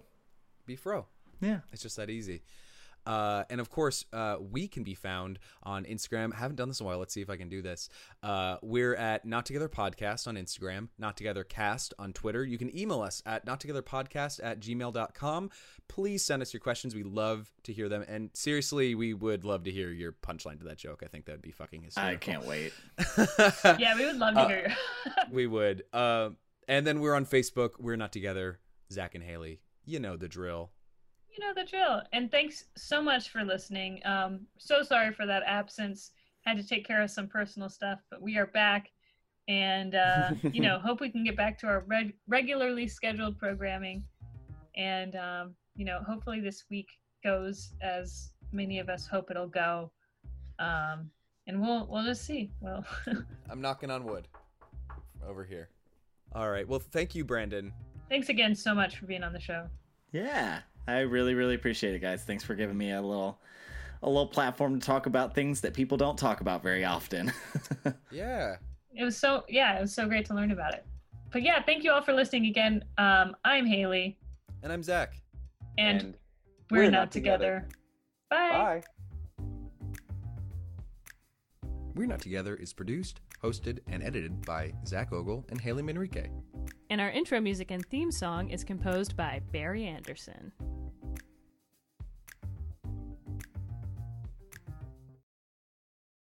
Be fro. Yeah. It's just that easy. Uh, and of course, uh, we can be found on Instagram. I haven't done this in a while. Let's see if I can do this. Uh, we're at Not Together Podcast on Instagram, Not Together Cast on Twitter. You can email us at nottogetherpodcast at gmail.com. Please send us your questions. We love to hear them. And seriously, we would love to hear your punchline to that joke. I think that would be fucking hysterical. I can't wait. Yeah, we would love to Uh, hear. we would. Uh, and then we're on Facebook. We're Not Together. Zach and Haley. You know the drill. you know the drill. And thanks so much for listening. Um, so sorry for that absence. Had to take care of some personal stuff, but we are back. And, uh, you know, hope we can get back to our reg- regularly scheduled programming. And, um, you know, hopefully this week goes as many of us hope it'll go. Um, and we'll we'll just see. Well, I'm knocking on wood over here. All right. Well, thank you, Brandon. Thanks again so much for being on the show. Yeah. I really, really appreciate it, guys. Thanks for giving me a little a little platform to talk about things that people don't talk about very often. Yeah. It was so yeah, it was so great to learn about it. But yeah, thank you all for listening again. Um, I'm Haley, And I'm Zach. and, we're, not, together. Bye. Bye. We're Not Together is produced, hosted, and edited by Zach Ogle and Haley Manrique. And our intro music and theme song is composed by Barry Anderson.